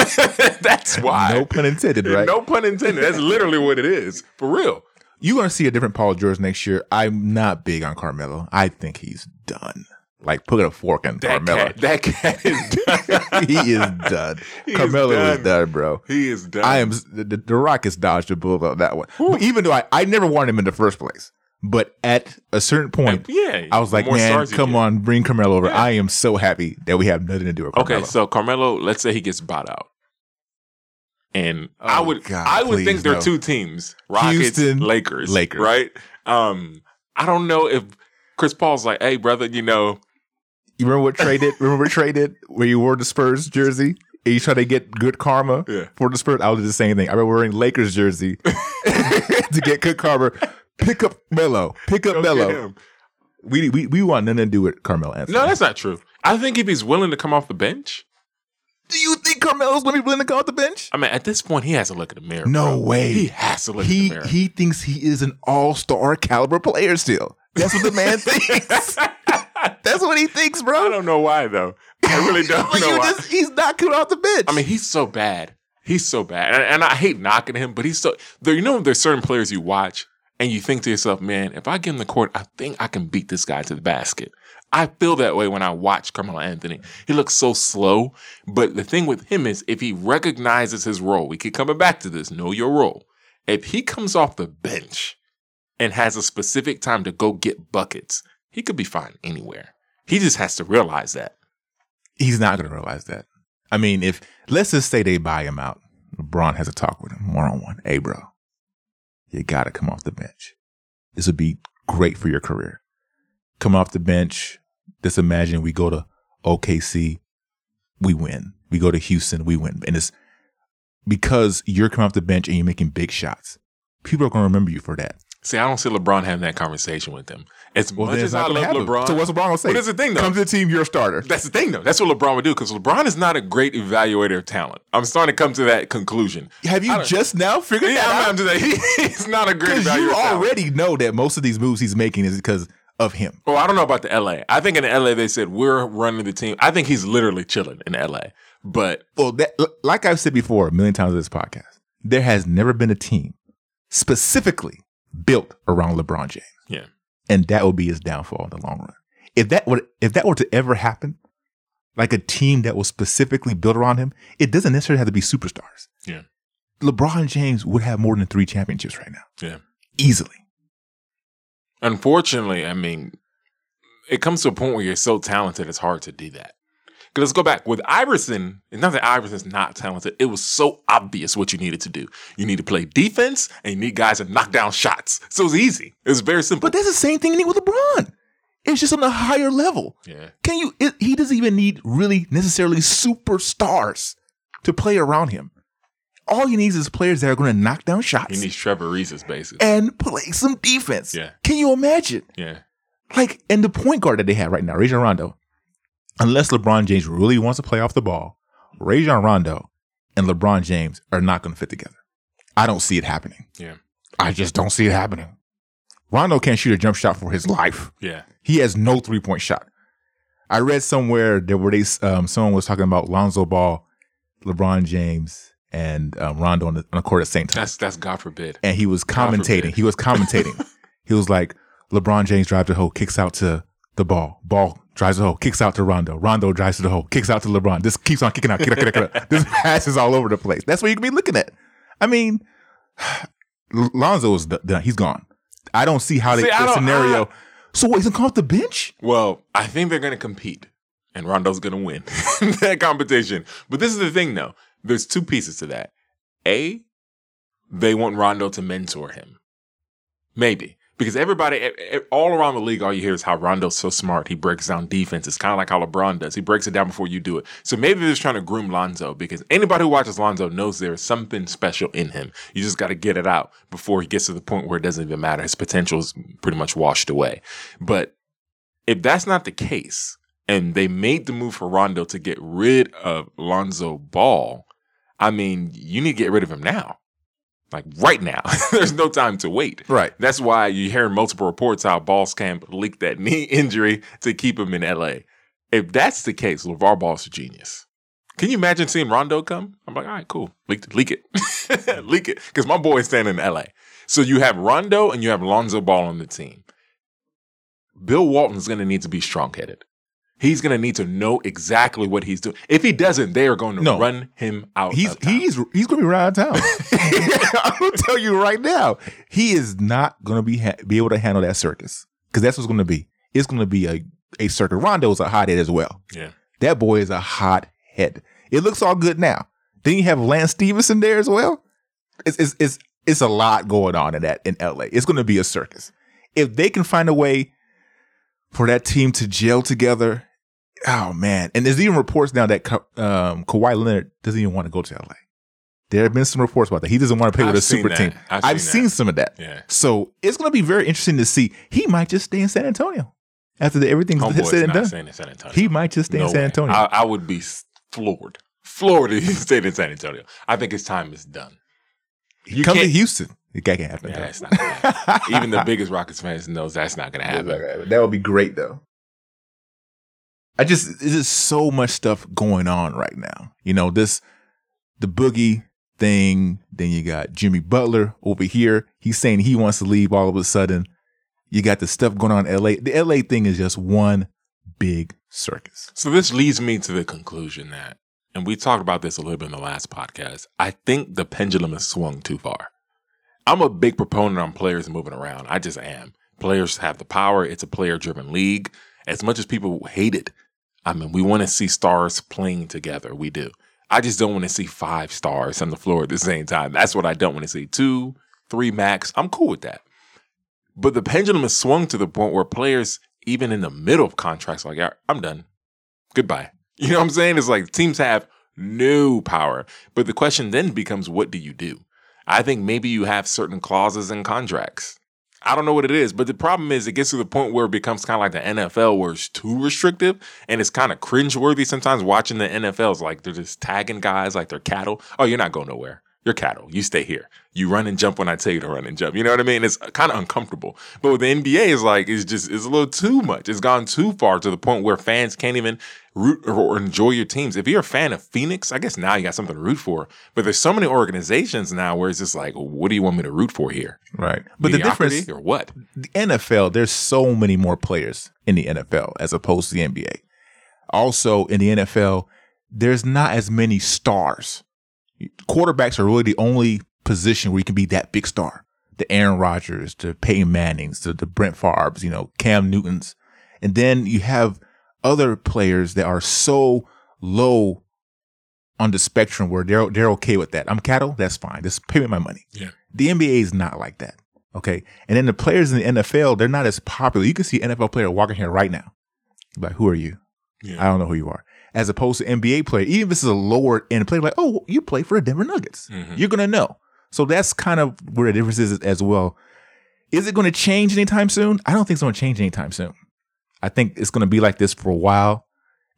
Speaker 3: that's why.
Speaker 1: No pun intended, right?
Speaker 3: No pun intended. That's literally what it is. For real.
Speaker 1: You're going to see a different Paul George next year. I'm not big on Carmelo. I think he's done. Like, put a fork in
Speaker 3: That
Speaker 1: Carmelo.
Speaker 3: cat, that cat is done.
Speaker 1: he is done.
Speaker 3: He
Speaker 1: Carmelo is
Speaker 3: done.
Speaker 1: done, bro.
Speaker 3: he is done.
Speaker 1: I am the, the, Rockets dodged a bullet on that one. Even though I, I never wanted him in the first place, but at a certain point,
Speaker 3: Yeah.
Speaker 1: I was like, man, come on, bring Carmelo over.
Speaker 3: Yeah.
Speaker 1: I am so happy that we have nothing to do with Carmelo.
Speaker 3: Okay, so Carmelo, let's say he gets bought out. And I
Speaker 1: Oh,
Speaker 3: would
Speaker 1: God,
Speaker 3: I would think there are two teams. Rockets,
Speaker 1: Houston,
Speaker 3: Lakers.
Speaker 1: Lakers.
Speaker 3: Right? Um, I don't know if Chris Paul's like, hey brother, you know,
Speaker 1: you remember what traded? remember what traded where you wore the Spurs jersey? And you try to get good karma
Speaker 3: Yeah.
Speaker 1: for the Spurs. I would do the same thing. I remember wearing Lakers jersey to get good karma. Pick up Melo. Pick up
Speaker 3: go
Speaker 1: Melo. We, we we want nothing to do with Carmelo Anthony.
Speaker 3: No, that's not true. I think if he's willing to come off the bench,
Speaker 1: do you think Carmelo's going to be willing to come off the bench?
Speaker 3: I mean, at this point, he has to look in the mirror.
Speaker 1: No
Speaker 3: bro.
Speaker 1: way.
Speaker 3: He has to look in
Speaker 1: He
Speaker 3: the mirror.
Speaker 1: he thinks he is an all star caliber player still. That's what the man thinks. That's what he thinks, bro.
Speaker 3: I don't know why though. I really don't
Speaker 1: Like,
Speaker 3: know why.
Speaker 1: just- he's not coming off the bench.
Speaker 3: I mean, he's so bad. He's so bad, and, and I hate knocking him, but he's so. There, you know, there's certain players you watch and you think to yourself, man, if I get in the court, I think I can beat this guy to the basket. I feel that way when I watch Carmelo Anthony. He looks so slow, but the thing with him is if he recognizes his role, we keep coming back to this. Know your role. If he comes off the bench and has a specific time to go get buckets, he could be fine anywhere. He just has to realize that.
Speaker 1: he's not going to realize that. I mean, if let's just say they buy him out, LeBron has a talk with him one on one. Hey, bro, you got to come off the bench. This would be great for your career. Come off the bench. Just imagine we go to OKC, we win. We go to Houston, we win. And it's because you're coming off the bench and you're making big shots. People are going to remember you for that.
Speaker 3: See, I don't see LeBron having that conversation with them. As
Speaker 1: Well,
Speaker 3: much as I love
Speaker 1: happen.
Speaker 3: LeBron,
Speaker 1: So what's LeBron gonna say?
Speaker 3: What is the thing though?
Speaker 1: Come to the team, you're a starter.
Speaker 3: That's the thing though. That's what LeBron would do because LeBron is not a great evaluator of talent. I'm starting to come to that conclusion.
Speaker 1: Have you just now figured
Speaker 3: Yeah,
Speaker 1: that out?
Speaker 3: I'm not. He's not a great evaluator.
Speaker 1: you
Speaker 3: of talent.
Speaker 1: already know that most of these moves he's making is because of him.
Speaker 3: Well, I don't know about the LA. I think in the LA they said we're running the team. I think he's literally chilling in LA. But
Speaker 1: Well, that, like I've said before a million times in this podcast, there has never been a team specifically built around LeBron James,
Speaker 3: yeah,
Speaker 1: and that will be his downfall in the long run. If that would, if that were to ever happen, like a team that was specifically built around him, it doesn't necessarily have to be superstars.
Speaker 3: Yeah.
Speaker 1: LeBron James would have more than three championships right now,
Speaker 3: yeah.
Speaker 1: easily.
Speaker 3: Unfortunately, I mean, it comes to a point where you're so talented, it's hard to do that. Because let's go back with Iverson. It's not that Iverson's not talented. It was so obvious what you needed to do. You need to play defense, and you need guys to knock down shots. So it was easy. It was very simple.
Speaker 1: But that's the same thing you need with LeBron. It's just on a higher level.
Speaker 3: yeah,
Speaker 1: Can you? It, he doesn't even need really necessarily superstars to play around him. All he needs is players that are going to knock down shots.
Speaker 3: he needs Trevor Ariza's basically.
Speaker 1: and play some defense.
Speaker 3: Yeah.
Speaker 1: Can you imagine?
Speaker 3: Yeah,
Speaker 1: Like, and the point guard that they have right now, Rajon Rondo, unless LeBron James really wants to play off the ball, Rajon Rondo and LeBron James are not going to fit together. I don't see it happening.
Speaker 3: Yeah.
Speaker 1: I just don't see it happening. Rondo can't shoot a jump shot for his life.
Speaker 3: Yeah.
Speaker 1: He has no three point shot. I read somewhere that where they um, someone was talking about Lonzo Ball, LeBron James, and um, Rondo on the, on the court at the same time,
Speaker 3: That's that's God forbid.
Speaker 1: and he was commentating. He was commentating. he was like, LeBron James drives the hole, kicks out to the ball. Ball drives the hole, kicks out to Rondo. Rondo drives to the hole, kicks out to LeBron. This keeps on kicking out, kicking out, kicking out. Out. This passes all over the place. That's what you can be looking at. I mean, Lonzo is done. He's gone. I don't see how they,
Speaker 3: See, I
Speaker 1: the scenario.
Speaker 3: I-
Speaker 1: so what? He's gonna come off the bench?
Speaker 3: Well, I think they're going to compete, and Rondo's going to win that competition. But this is the thing, though. There's two pieces to that. A, they want Rondo to mentor him. Maybe. Because everybody, all around the league, all you hear is how Rondo's so smart. He breaks down defense. It's kind of like how LeBron does. He breaks it down before you do it. So maybe they're just trying to groom Lonzo because anybody who watches Lonzo knows there is something special in him. You just got to get it out before he gets to the point where it doesn't even matter. His potential is pretty much washed away. But if that's not the case, and they made the move for Rondo to get rid of Lonzo Ball, I mean, you need to get rid of him now. Like right now. There's no time to wait.
Speaker 1: Right.
Speaker 3: That's why you hear multiple reports how Ball's camp leaked that knee injury to keep him in LA. If that's the case, LeVar Ball's a genius. Can you imagine seeing Rondo come? I'm like, all right, cool. Leak, leak it. leak it. Because my boy is standing in LA. So you have Rondo and you have Lonzo Ball on the team. Bill Walton's going to need to be strong headed. He's going to need to know exactly what he's doing. If he doesn't, they are going to
Speaker 1: No.
Speaker 3: run him out.
Speaker 1: He's
Speaker 3: of town.
Speaker 1: he's he's gonna be right out of town. I'm gonna tell you right now, he is not gonna be ha- be able to handle that circus because that's what's gonna be. It's gonna be a a circus. Rondo's a hothead as well.
Speaker 3: yeah.
Speaker 1: That boy is a hot head. It looks all good now. Then you have Lance Stephenson there as well. It's it's it's, it's a lot going on in that in LA. It's going to be a circus. If they can find a way for that team to gel together, oh man! And there's even reports now that um, Kawhi Leonard doesn't even want to go to LA. There have been some reports about that. He doesn't want to play with
Speaker 3: I've
Speaker 1: a super
Speaker 3: seen
Speaker 1: team.
Speaker 3: I've
Speaker 1: I've,
Speaker 3: seen
Speaker 1: seen, some of that.
Speaker 3: Yeah.
Speaker 1: So it's going to be very interesting to see. He might just stay in San Antonio after the, everything's
Speaker 3: Homeboy's
Speaker 1: said and done.
Speaker 3: in San Antonio.
Speaker 1: He might just stay
Speaker 3: No
Speaker 1: in San. Antonio.
Speaker 3: I, I would be floored. Floored if he stayed in San Antonio. I think his time is done. You
Speaker 1: Come to Houston. It can't happen.
Speaker 3: Yeah, it's not. Even the biggest Rockets fans knows that's not going to happen.
Speaker 1: That would be great though. I just there's so much stuff going on right now. You know, this the boogie thing, then you got Jimmy Butler over here. He's saying he wants to leave all of a sudden. You got the stuff going on in LA. The LA thing is just one big circus.
Speaker 3: So this leads me to the conclusion that, and we talked about this a little bit in the last podcast. I think the pendulum has swung too far. I'm a big proponent on players moving around. I just am. Players have the power. It's a player driven league. As much as people hate it, I mean, we want to see stars playing together. We do. I just don't want to see five stars on the floor at the same time. That's what I don't want to see. Two, three max. I'm cool with that. But the pendulum has swung to the point where players, even in the middle of contracts, like, I'm done. Goodbye. You know what I'm saying? It's like teams have no power. But the question then becomes, what do you do? I think maybe you have certain clauses in contracts. I don't know what it is, but the problem is it gets to the point where it becomes kind of like the NFL where it's too restrictive and it's kind of cringeworthy sometimes watching the NFL. It's like they're just tagging guys like they're cattle. Oh, you're not going nowhere. You're cattle. You stay here. You run and jump when I tell you to run and jump. You know what I mean? It's kind of uncomfortable. But with the NBA, it's like it's just it's a little too much. It's gone too far to the point where fans can't even root or, enjoy your teams. If you're a fan of Phoenix, I guess now you got something to root for. But there's so many organizations now where it's just like, what do you want me to root for here?
Speaker 1: Right. But the
Speaker 3: Mediocrity
Speaker 1: difference
Speaker 3: or what?
Speaker 1: the NFL, there's so many more players in the NFL as opposed to the NBA. Also, in the NFL, there's not as many stars. Quarterbacks are really the only position where you can be that big star. The Aaron Rodgers, the Peyton Mannings, the, the Brett Favre's, you know, Cam Newtons. And then you have other players that are so low on the spectrum where they're they're okay with that. I'm cattle, that's fine. Just pay me my money.
Speaker 3: Yeah.
Speaker 1: The NBA is not like that. Okay. And then the players in the NFL, they're not as popular. You can see an NFL player walking here right now. Like, who are you?
Speaker 3: Yeah.
Speaker 1: I don't know who you are. As opposed to NBA player, even if this is a lower end player, like, oh, you play for the Denver Nuggets.
Speaker 3: Mhm.
Speaker 1: You're gonna know. So that's kind of where the difference is as well. Is it going to change anytime soon? I don't think it's going to change anytime soon. I think it's going to be like this for a while,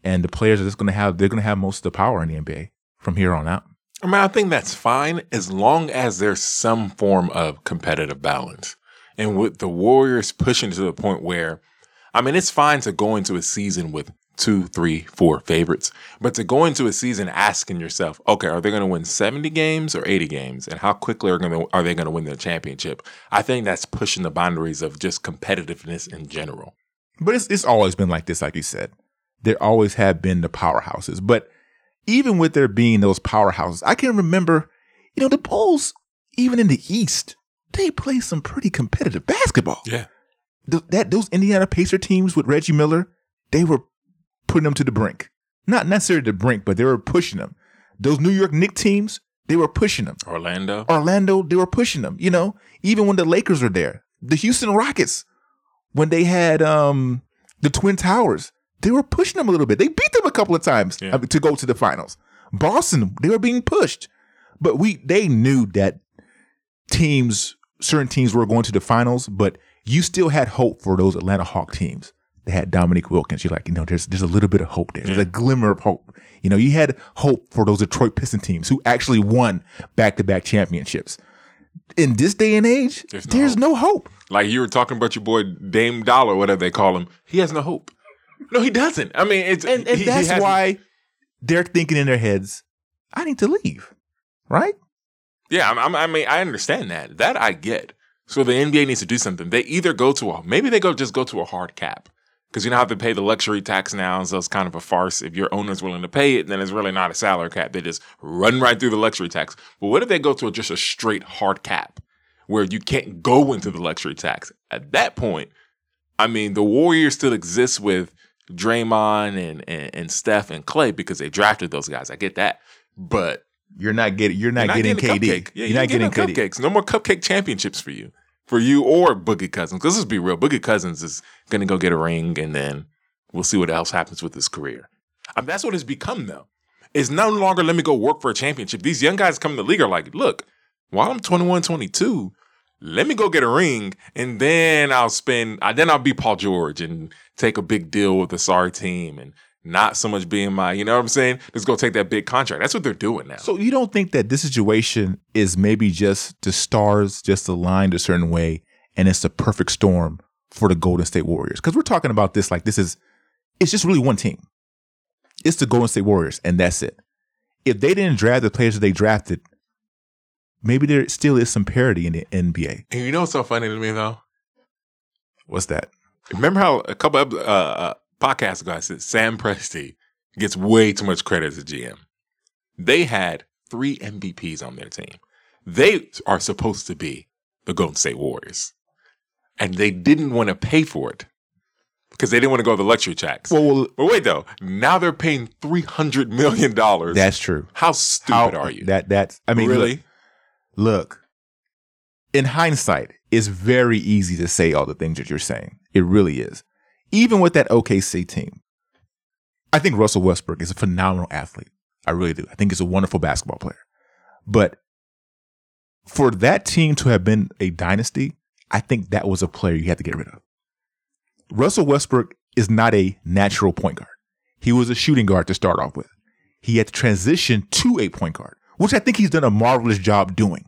Speaker 1: and the players are just going to have they're going to have most of the power in the NBA from here on out.
Speaker 3: I mean, I think that's fine as long as there's some form of competitive balance. And with the Warriors pushing to the point where, I mean, it's fine to go into a season with two, three, four favorites, but to go into a season asking yourself, okay, are they going to win 70 games or 80 games? And how quickly are, gonna, are they going to win their championship? I think that's pushing the boundaries of just competitiveness in general.
Speaker 1: But it's, it's always been like this, like you said. There always have been the powerhouses. But even with there being those powerhouses, I can remember, you know, the Bulls, even in the East, they play some pretty competitive basketball.
Speaker 3: Yeah.
Speaker 1: Th- that those Indiana Pacer teams with Reggie Miller, they were putting them to the brink. Not necessarily the brink, but they were pushing them. Those New York Knicks teams, they were pushing them.
Speaker 3: Orlando.
Speaker 1: Orlando, they were pushing them. You know, even when the Lakers were there, the Houston Rockets, when they had um the Twin Towers, they were pushing them a little bit. They beat them a couple of times
Speaker 3: Yeah.
Speaker 1: uh, to go to the finals. Boston, they were being pushed, but we they knew that teams, certain teams were going to the finals, but you still had hope for those Atlanta Hawk teams. They had Dominique Wilkins. You're like, you know, there's there's a little bit of hope there. There's a glimmer of hope. You know, you had hope for those Detroit Piston teams who actually won back to back championships. In this day and age,
Speaker 3: There's
Speaker 1: there's,
Speaker 3: no
Speaker 1: no, hope.
Speaker 3: Like you were talking about your boy Dame Dollar, whatever they call him. He has no hope. No, he doesn't. I mean, it's
Speaker 1: And, and
Speaker 3: he- he
Speaker 1: that's
Speaker 3: has-
Speaker 1: why they're thinking in their heads, I need to leave. Right?
Speaker 3: Yeah, I'm, I'm, I mean, I understand that. That I get. So the NBA needs to do something. They either go to a maybe they go just go to a hard cap because you don't have to pay the luxury tax now, so it's kind of a farce. If your owner's willing to pay it, then it's really not a salary cap. They just run right through the luxury tax. But what if they go to a, just a straight hard cap where you can't go into the luxury tax? At that point, I mean, the Warriors still exist with Draymond and, and and Steph and Klay because they drafted those guys. I get that, but
Speaker 1: You're not getting you're not,
Speaker 3: you're
Speaker 1: getting,
Speaker 3: a
Speaker 1: KD.
Speaker 3: Yeah,
Speaker 1: you're not getting,
Speaker 3: no
Speaker 1: KD.
Speaker 3: cupcakes. No more cupcake championships for you, for you or Boogie Cousins. Let's be real, Boogie Cousins is going to go get a ring, and then we'll see what else happens with his career. I mean, that's what it's become though. It's no longer let me go work for a championship. These young guys come in the league are like, look, while I'm 21, 22, let me go get a ring, and then I'll spend. Then I'll be Paul George and take a big deal with the SAR team and. Not so much being my, you know what I'm saying? Let's go take that big contract. That's what they're doing now.
Speaker 1: So you don't think that this situation is maybe just the stars just aligned a certain way and it's the perfect storm for the Golden State Warriors? Because we're talking about this like this is it's just really one team. It's the Golden State Warriors, and that's it. If they didn't draft the players that they drafted, maybe there still is some parity in the NBA.
Speaker 3: And you know what's so funny to me though?
Speaker 1: What's that?
Speaker 3: Remember how a couple of uh, I said Sam Presti gets way too much credit as a GM. They had three MVPs on their team. They are supposed to be the Golden State Warriors, and they didn't want to pay for it because they didn't want to go the luxury tax.
Speaker 1: Well, well
Speaker 3: but wait though, now they're paying three hundred million dollars.
Speaker 1: that's true.
Speaker 3: how stupid are you?
Speaker 1: That that's I mean,
Speaker 3: really?
Speaker 1: Look, look, in hindsight, it's very easy to say all the things that you're saying. It really is. Even with that OKC team, I think Russell Westbrook is a phenomenal athlete. I really do. I think he's a wonderful basketball player. But for that team to have been a dynasty, I think that was a player you had to get rid of. Russell Westbrook is not a natural point guard. He was a shooting guard to start off with. He had to transition to a point guard, which I think he's done a marvelous job doing.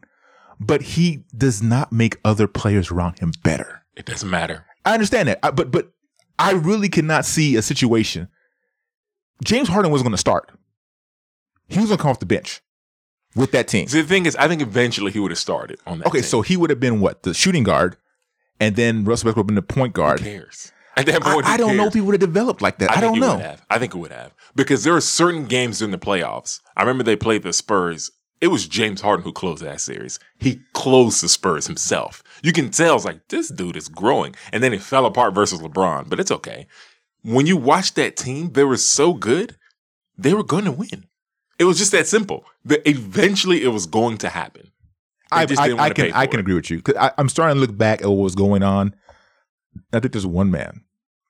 Speaker 1: But he does not make other players around him better.
Speaker 3: It doesn't matter.
Speaker 1: I understand that, I, but but I really cannot see a situation. James Harden was going to start. He was going to come off the bench with that team.
Speaker 3: See, the thing is, I think eventually he would have started on that.
Speaker 1: Okay,
Speaker 3: team.
Speaker 1: so he would have been what the shooting guard, and then Russell Westbrook would have been the point
Speaker 3: who
Speaker 1: guard.
Speaker 3: cares? At that
Speaker 1: I,
Speaker 3: point, who
Speaker 1: I don't know if he would have developed like that. I,
Speaker 3: think
Speaker 1: don't know.
Speaker 3: I think it would have because there are certain games in the playoffs. I remember they played the Spurs. It was James Harden who closed that series. He closed the Spurs himself. You can tell it's like this dude is growing, and then it fell apart versus LeBron. But it's okay. When you watch that team, they were so good. They were going to win. It was just that simple. That eventually it was going to happen.
Speaker 1: I,
Speaker 3: just
Speaker 1: I, I can I can
Speaker 3: it.
Speaker 1: agree with you 'Cause I, I'm starting to look back at what was going on. I think there's one man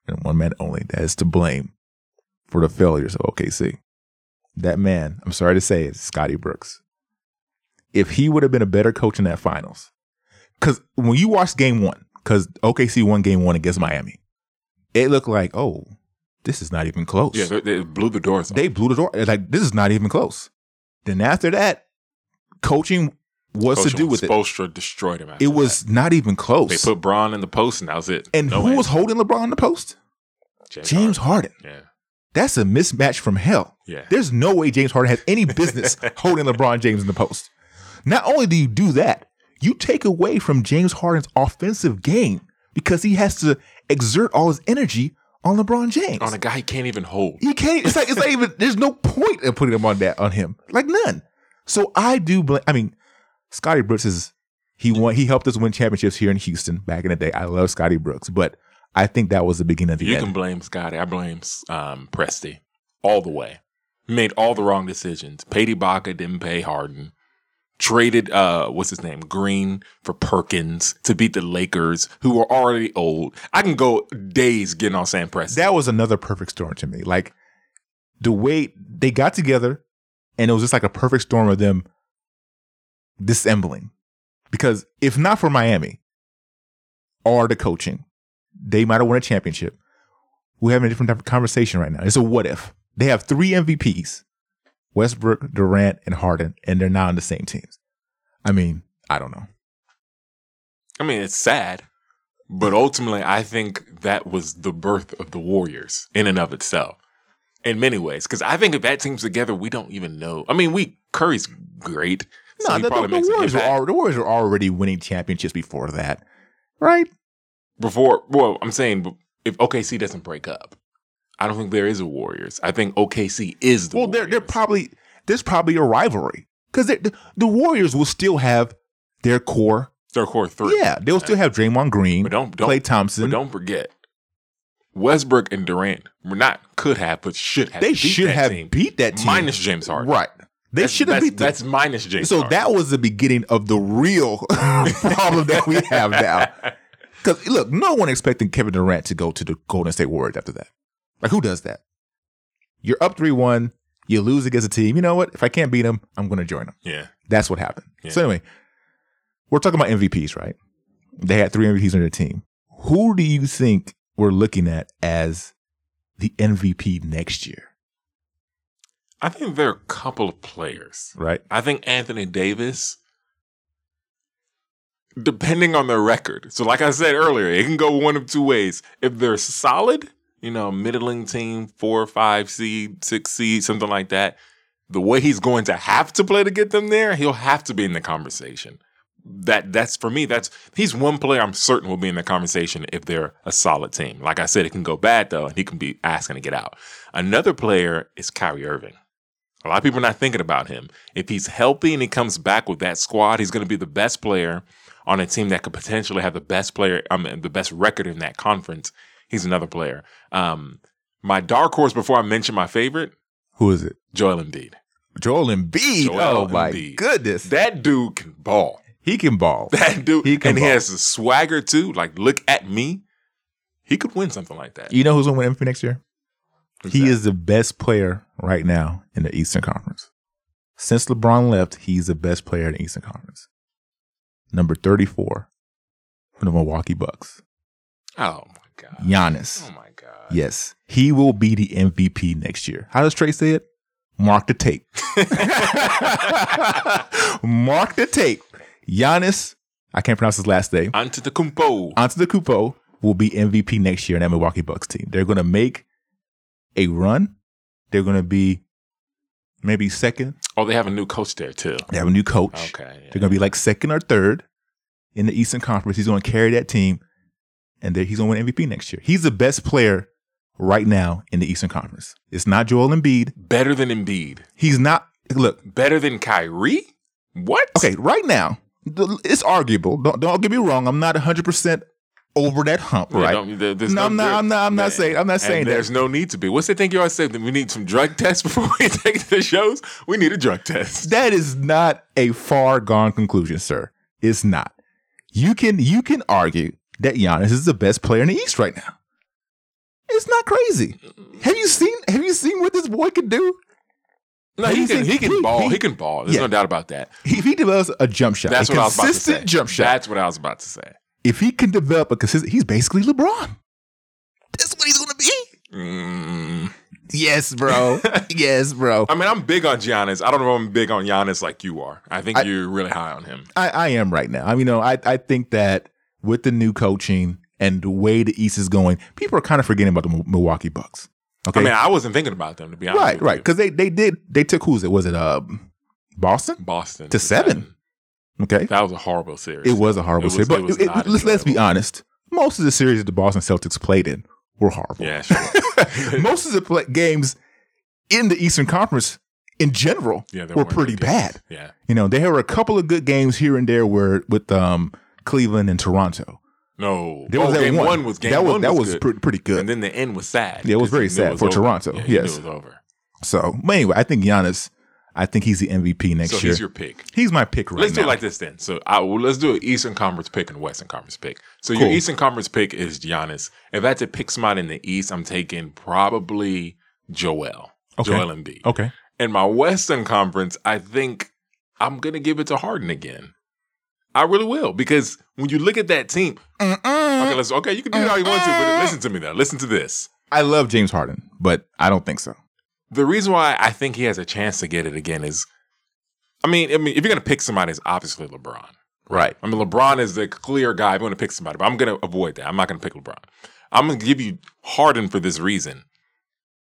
Speaker 1: and one man only that is to blame for the failures of OKC. That man, I'm sorry to say, is Scotty Brooks. If he would have been a better coach in that finals, because when you watch Game One, because OKC won Game One against Miami, it looked like oh, this is not even close.
Speaker 3: Yeah, they, they blew the doors. off.
Speaker 1: they blew the door. It's Like this is not even close. Then after that, Coaching was to do with it.
Speaker 3: Destroyed him.
Speaker 1: It was not even close.
Speaker 3: They put Bron in the post, and that was it.
Speaker 1: and
Speaker 3: No
Speaker 1: who was holding LeBron in the post? James Harden.
Speaker 3: Yeah,
Speaker 1: That's a mismatch from hell.
Speaker 3: yeah.
Speaker 1: There's no way James Harden has any business holding LeBron James in the post. Not only do you do that, you take away from James Harden's offensive game because he has to exert all his energy on LeBron James.
Speaker 3: On a guy he can't even hold.
Speaker 1: He can't. It's like it's not even. There's no point in putting him on that on him. Like none. So I do blame. I mean, Scotty Brooks is he won. He helped us win championships here in Houston back in the day. I love Scotty Brooks, but I think that was the beginning of the
Speaker 3: You
Speaker 1: end.
Speaker 3: can blame Scotty. I blame um, Presti all the way. He made all the wrong decisions. Paid Ibaka, didn't pay Harden. Traded uh, what's his name, Green for Perkins to beat the Lakers, who were already old. I can go days getting on Sam Presti.
Speaker 1: that was another perfect storm to me. Like the way they got together, and it was just like a perfect storm of them dissembling. Because if not for Miami or the coaching, they might have won a championship. We're having a different type of conversation right now. It's a what if. They have three MVPs Westbrook, Durant, and Harden, and they're not on the same teams. I mean, I don't know.
Speaker 3: I mean, it's sad, but ultimately, I think that was the birth of the Warriors in and of itself. In many ways, because I think if that team's together, we don't even know. I mean, we Curry's great. so
Speaker 1: No,
Speaker 3: he
Speaker 1: the, the-
Speaker 3: probably
Speaker 1: the
Speaker 3: makes
Speaker 1: Warriors were the Warriors were already winning championships before that, right?
Speaker 3: before well i'm saying if okc doesn't break up i don't think there is a warriors i think okc is the
Speaker 1: well, they're they're probably there's probably a rivalry because the, the Warriors will still have their core.
Speaker 3: their core three
Speaker 1: Yeah, they'll still have Draymond Green,
Speaker 3: but don't don't
Speaker 1: Klay Thompson.
Speaker 3: but don't forget westbrook and durant were not could have but should have
Speaker 1: they should have
Speaker 3: team.
Speaker 1: beat that team
Speaker 3: minus james harden
Speaker 1: Right, they should have beat them.
Speaker 3: that's minus james
Speaker 1: so
Speaker 3: harden.
Speaker 1: that was the beginning of the real problem that we have now. Because look, no one expecting Kevin Durant to go to the Golden State Warriors after that. Like, who does that? You're up three one. You lose against a team. You know what? If I can't beat them, I'm going to join them.
Speaker 3: yeah
Speaker 1: That's what happened.
Speaker 3: Yeah.
Speaker 1: So anyway, we're talking about MVPs, right? They had three MVPs on their team. Who do you think we're looking at as the MVP next year?
Speaker 3: i think there are a couple of players
Speaker 1: Right?
Speaker 3: I think Anthony Davis, depending on their record. So, like I said earlier, it can go one of two ways. If they're solid, you know, middling team, four five seed, six seed, something like that, the way he's going to have to play to get them there, he'll have to be in the conversation. That that's for me. That's he's one player I'm certain will be in the conversation if they're a solid team. Like I said, it can go bad though, and he can be asking to get out. Another player is Kyrie Irving. A lot of people are not thinking about him. If he's healthy and he comes back with that squad, he's going to be the best player on a team that could potentially have the best player, I mean, the best record in that conference. He's another player. Um, my dark horse before I mention my favorite,
Speaker 1: Who is it?
Speaker 3: Joel Embiid.
Speaker 1: Joel Embiid.
Speaker 3: Joel
Speaker 1: oh my
Speaker 3: Embiid.
Speaker 1: goodness.
Speaker 3: That dude can ball.
Speaker 1: he can ball.
Speaker 3: That dude,
Speaker 1: He can
Speaker 3: and he has the swagger too. Like, look at me. He could win something like that.
Speaker 1: You know who's going to win MVP next year?
Speaker 3: Who's
Speaker 1: he
Speaker 3: that?
Speaker 1: is the best player right now in the Eastern Conference. Since LeBron left, he's the best player in the Eastern Conference. Number 34 from the Milwaukee Bucks.
Speaker 3: Oh my god.
Speaker 1: Giannis.
Speaker 3: Oh my god.
Speaker 1: Yes, he will be the MVP next year. How does Trey say it? Mark the tape. Mark the tape. Giannis, I can't pronounce his last name.
Speaker 3: Onto the Kumpo.
Speaker 1: Antetokounmpo will be MVP next year in that Milwaukee Bucks team. They're going to make a run. They're going to be maybe second.
Speaker 3: Oh, they have a new coach there too.
Speaker 1: They have a new coach.
Speaker 3: Okay. yeah.
Speaker 1: They're going to be like second or third in the Eastern Conference. He's going to carry that team, and he's going to win MVP next year. He's the best player right now in the Eastern Conference. It's not Joel Embiid.
Speaker 3: Better than Embiid.
Speaker 1: He's not. Look,
Speaker 3: Better than Kyrie? What?
Speaker 1: okay, right now it's arguable. Don't don't get me wrong. I'm not 100 percent over that hump.
Speaker 3: Yeah,
Speaker 1: Right?
Speaker 3: there- there's
Speaker 1: No, I'm not- I'm not- I'm not saying- I'm not saying that.
Speaker 3: There's no need to be. What's the thing you always say? That we need some drug tests before we take the shows? We need a drug test.
Speaker 1: That is not a far gone conclusion, sir. It's not. You can you can argue that Giannis is the best player in the East right now. It's not crazy. Have you seen Have you seen what this boy can do?
Speaker 3: No, he can, he can ball.
Speaker 1: he-
Speaker 3: He can ball. There's
Speaker 1: Yeah.
Speaker 3: no doubt about that.
Speaker 1: If he develops a jump shot,
Speaker 3: That's
Speaker 1: a
Speaker 3: what I was about to say.
Speaker 1: consistent jump shot.
Speaker 3: That's what I was about to say.
Speaker 1: if he can develop a consistent, he's basically LeBron. That's what he's going to be.
Speaker 3: Mm,
Speaker 1: Yes, bro. yes, bro.
Speaker 3: I mean, I'm big on Giannis. I don't know if I'm big on Giannis like you are. I think
Speaker 1: I-
Speaker 3: you're really high on him.
Speaker 1: I, I am right now. I mean, you know, I, I think that with the new coaching and the way the East is going, people are kind of forgetting about the Mil- Milwaukee Bucks. Okay.
Speaker 3: I mean, I wasn't thinking about them to be honest.
Speaker 1: right, right. Because they, they did, they took who's it? Was it um, Boston?
Speaker 3: Boston
Speaker 1: To seven. Okay.
Speaker 3: That was a horrible series.
Speaker 1: It was a horrible
Speaker 3: was-
Speaker 1: series. But
Speaker 3: it
Speaker 1: it- let's, let's be honest. Most of the series that the Boston Celtics played in were horrible.
Speaker 3: Yeah, sure.
Speaker 1: Most of the play- games in the Eastern Conference in general
Speaker 3: Yeah,
Speaker 1: were pretty bad.
Speaker 3: Yeah.
Speaker 1: You know, there were a couple of good games here and there where with um, Cleveland and Toronto.
Speaker 3: No.
Speaker 1: There was
Speaker 3: oh,
Speaker 1: that
Speaker 3: game
Speaker 1: one.
Speaker 3: one. was game
Speaker 1: that was
Speaker 3: one
Speaker 1: that
Speaker 3: was,
Speaker 1: was
Speaker 3: good.
Speaker 1: pre- pretty good.
Speaker 3: And then the end was sad.
Speaker 1: Yeah, it was very sad
Speaker 3: was
Speaker 1: for
Speaker 3: over.
Speaker 1: Toronto.
Speaker 3: Yeah,
Speaker 1: Yes.
Speaker 3: it was over.
Speaker 1: so, but anyway, I think Giannis. I think he's the MVP next year.
Speaker 3: So
Speaker 1: year.
Speaker 3: he's your pick.
Speaker 1: He's my pick right
Speaker 3: let's do it like this then. So I, well, let's do an Eastern Conference pick and Western Conference pick. So
Speaker 1: Cool.
Speaker 3: your Eastern Conference pick is Giannis. If I had to pick somebody in the East, I'm taking probably Joel.
Speaker 1: Okay.
Speaker 3: Joel Embiid.
Speaker 1: Okay.
Speaker 3: In my Western Conference, I think I'm gonna give it to Harden again. I really will because when you look at that team, okay, let's okay, you can do it all you want to, but listen to me now. Listen to this.
Speaker 1: I love James Harden, but I don't think so.
Speaker 3: The reason why I think he has a chance to get it again is, I mean, I mean, if you're gonna pick somebody, it's obviously LeBron.
Speaker 1: Right.
Speaker 3: I mean, LeBron is the clear guy. I'm going to pick somebody, but I'm going to avoid that. I'm not going to pick LeBron. I'm going to give you Harden for this reason.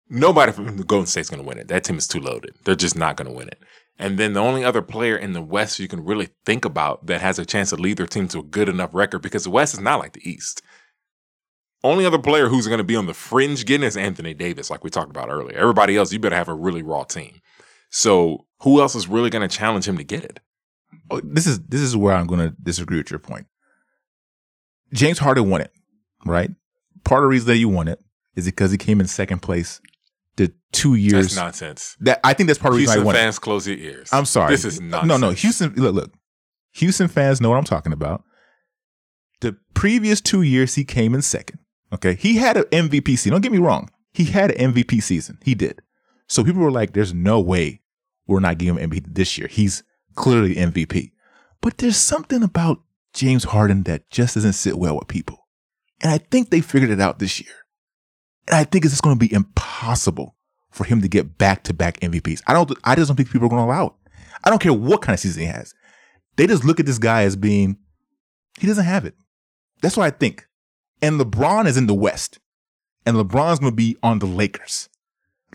Speaker 3: Nobody from the Golden State's going to win it. That team is too loaded. They're just not going to win it. And then the only other player in the West you can really think about that has a chance to lead their team to a good enough record because the West is not like the East. Only other player who's going to be on the fringe getting is Anthony Davis, like we talked about earlier. Everybody else, you better have a really raw team. So who else is really going to challenge him to get it?
Speaker 1: Oh, This is this is where I'm going to disagree with your point. James Harden won it, right? Part of the reason that you won it is because he came in second place the two years.
Speaker 3: That's nonsense.
Speaker 1: that I think that's part of the reason I
Speaker 3: Houston fans, close your ears.
Speaker 1: I'm sorry.
Speaker 3: This is nonsense.
Speaker 1: No, no. Houston, look, look. Houston fans know what I'm talking about. The previous two years, he came in second. Okay. He had an MVP season. Don't get me wrong. He had an MVP season. He did. So people were like, there's no way we're not giving him MVP this year. He's clearly MVP. But there's something about James Harden that just doesn't sit well with people. And I think they figured it out this year. And I think it's just going to be impossible for him to get back to back MVPs. I don't. I just don't think people are going to allow it. I don't care what kind of season he has. They just look at this guy as being he doesn't have it. That's what I think. And LeBron is in the West, and LeBron's going to be on the Lakers.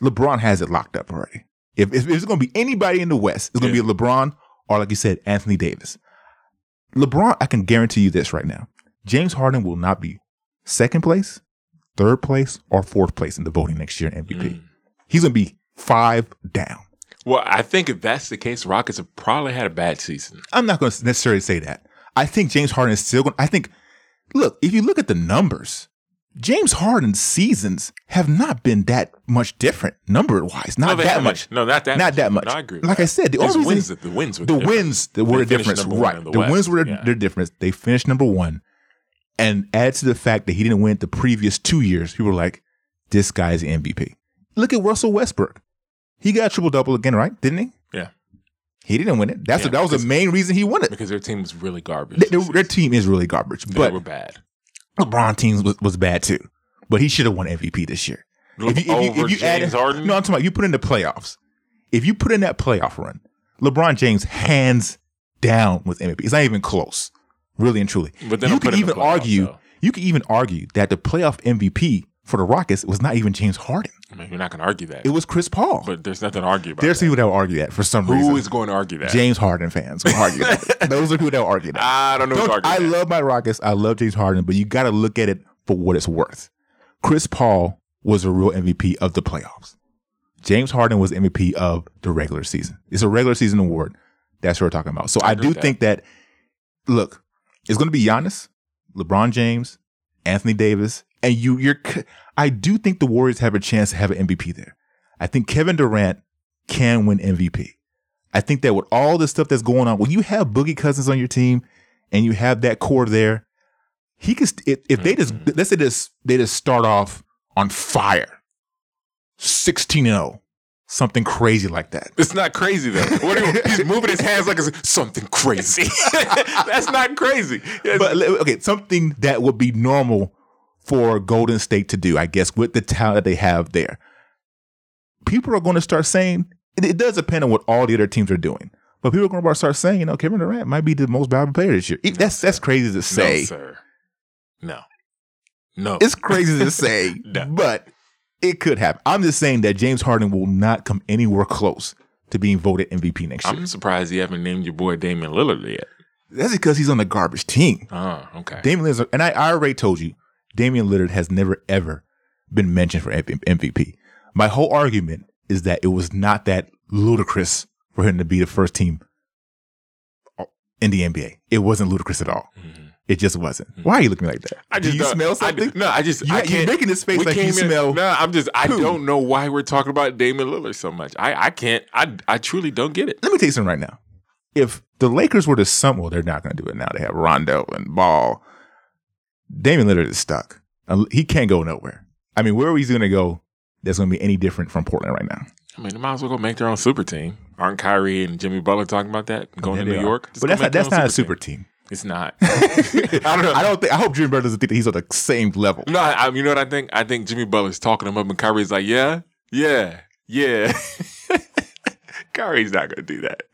Speaker 1: LeBron has it locked up already. If, if it's going to be anybody in the West, it's going to
Speaker 3: Yeah.
Speaker 1: be LeBron or, like you said, Anthony Davis. LeBron, I can guarantee you this right now: James Harden will not be second place, third place, or fourth place in the voting next year in MVP.
Speaker 3: Mm.
Speaker 1: He's going to be five down.
Speaker 3: Well, I think if that's the case, Rockets have probably had a bad season.
Speaker 1: I'm not going to necessarily say that. I think James Harden is still going. To. I think, look, if you look at the numbers, James Harden's seasons have not been that much different number wise. Not
Speaker 3: no,
Speaker 1: that much.
Speaker 3: No, not that.
Speaker 1: Not
Speaker 3: much.
Speaker 1: that much.
Speaker 3: No, I agree.
Speaker 1: Like
Speaker 3: that.
Speaker 1: I said, the only
Speaker 3: wins,
Speaker 1: reason-
Speaker 3: the wins, were
Speaker 1: the
Speaker 3: different.
Speaker 1: wins that were the
Speaker 3: They finished
Speaker 1: difference, right? The,
Speaker 3: the
Speaker 1: wins were the,
Speaker 3: Yeah.
Speaker 1: the difference. They finished number one, and add to the fact that he didn't win the previous two years. People were like, "This guy's MVP." Look at Russell Westbrook. He got triple double again, right? Didn't he?
Speaker 3: Yeah.
Speaker 1: He didn't win it. That's
Speaker 3: Yeah,
Speaker 1: that was the main reason he won it.
Speaker 3: because their team was really garbage.
Speaker 1: Their, their team is really garbage,
Speaker 3: They
Speaker 1: but
Speaker 3: were bad.
Speaker 1: LeBron teams was, was bad too. But he should have won MVP this year. If you, if you, if you add in-
Speaker 3: Harden.
Speaker 1: no, I'm talking about you put in the playoffs. If you put in that playoff run, LeBron James hands down with MVP. It's not even close, really and truly.
Speaker 3: But they
Speaker 1: you could
Speaker 3: the
Speaker 1: even
Speaker 3: playoffs,
Speaker 1: argue.
Speaker 3: though.
Speaker 1: You could even argue that the playoff MVP for the Rockets was not even James Harden.
Speaker 3: I mean, you're not going to argue that.
Speaker 1: It was Chris Paul.
Speaker 3: but there's nothing to argue about.
Speaker 1: There's
Speaker 3: that.
Speaker 1: people that will argue that for some
Speaker 3: Who
Speaker 1: reason.
Speaker 3: Who is going to argue that?
Speaker 1: James Harden fans will argue that. Those are people that will argue that.
Speaker 3: I don't know. who's
Speaker 1: Don't-
Speaker 3: arguing
Speaker 1: I
Speaker 3: that.
Speaker 1: love my Rockets. I love James Harden, but you got to look at it for what it's worth. Chris Paul was a real MVP of the playoffs. James Harden was MVP of the regular season. It's a regular season award. That's what we're talking about. So
Speaker 3: I
Speaker 1: I, do
Speaker 3: that.
Speaker 1: think that, look, it's going to be Giannis, LeBron James, Anthony Davis, and you. You're. I do think the Warriors have a chance to have an MVP there. I think Kevin Durant can win MVP. I think that with all the stuff that's going on, when you have Boogie Cousins on your team and you have that core there, he could. If, if they just
Speaker 3: Mm-hmm.
Speaker 1: let's say this, they just start off on fire, sixteen and zero, something crazy like that.
Speaker 3: It's not crazy though. You, he's moving his hands like it's something crazy. That's not crazy. Yes.
Speaker 1: But okay, something that would be normal for Golden State to do, I guess, with the talent that they have there. people are going to start saying it, it does depend on what all the other teams are doing. But people are going to start saying, you know, Kevin Durant might be the most valuable player this year. It- that's that's crazy to say.
Speaker 3: No, sir. No. No.
Speaker 1: it's crazy to say,
Speaker 3: No.
Speaker 1: but it could happen. I'm just saying that James Harden will not come anywhere close to being voted MVP next year.
Speaker 3: I'm surprised you haven't named your boy Damian Lillard yet.
Speaker 1: That's because he's on the garbage team.
Speaker 3: Oh, okay.
Speaker 1: Damian Lillard, and I, I already told you, Damian Lillard has never ever been mentioned for MVP. My whole argument is that it was not that ludicrous for him to be the first team in the NBA. It wasn't ludicrous at all. Mm-hmm. It just wasn't. Why are you looking like that?
Speaker 3: I just
Speaker 1: Do you smell
Speaker 3: I-
Speaker 1: something?
Speaker 3: no, I just
Speaker 1: you,
Speaker 3: I
Speaker 1: you're making this
Speaker 3: space
Speaker 1: like you
Speaker 3: in,
Speaker 1: smell.
Speaker 3: No, I'm just I
Speaker 1: poo.
Speaker 3: don't know why we're talking about Damian Lillard so much. I I can't. I I truly don't get it.
Speaker 1: Let me tell you something right now. If the Lakers were to some, well, they're not going to do it now. They have Rondo and Ball. Damian Lillard is stuck. Uh, He can't go nowhere. I mean, where are he's going to go, that's going to be any different from Portland right now.
Speaker 3: I mean, they might as well go make their own super team. Aren't Kyrie and Jimmy Butler talking about that going
Speaker 1: Yeah,
Speaker 3: to New
Speaker 1: are.
Speaker 3: York? Just
Speaker 1: but that's not that's not a super team.
Speaker 3: team. It's not.
Speaker 1: I
Speaker 3: don't know.
Speaker 1: I don't think. I hope Jimmy Butler doesn't think that he's on the same level.
Speaker 3: No, I, you know what I think? I think Jimmy Butler's talking him up, and Kyrie's like, "Yeah, yeah, yeah." Kyrie's not gonna do that.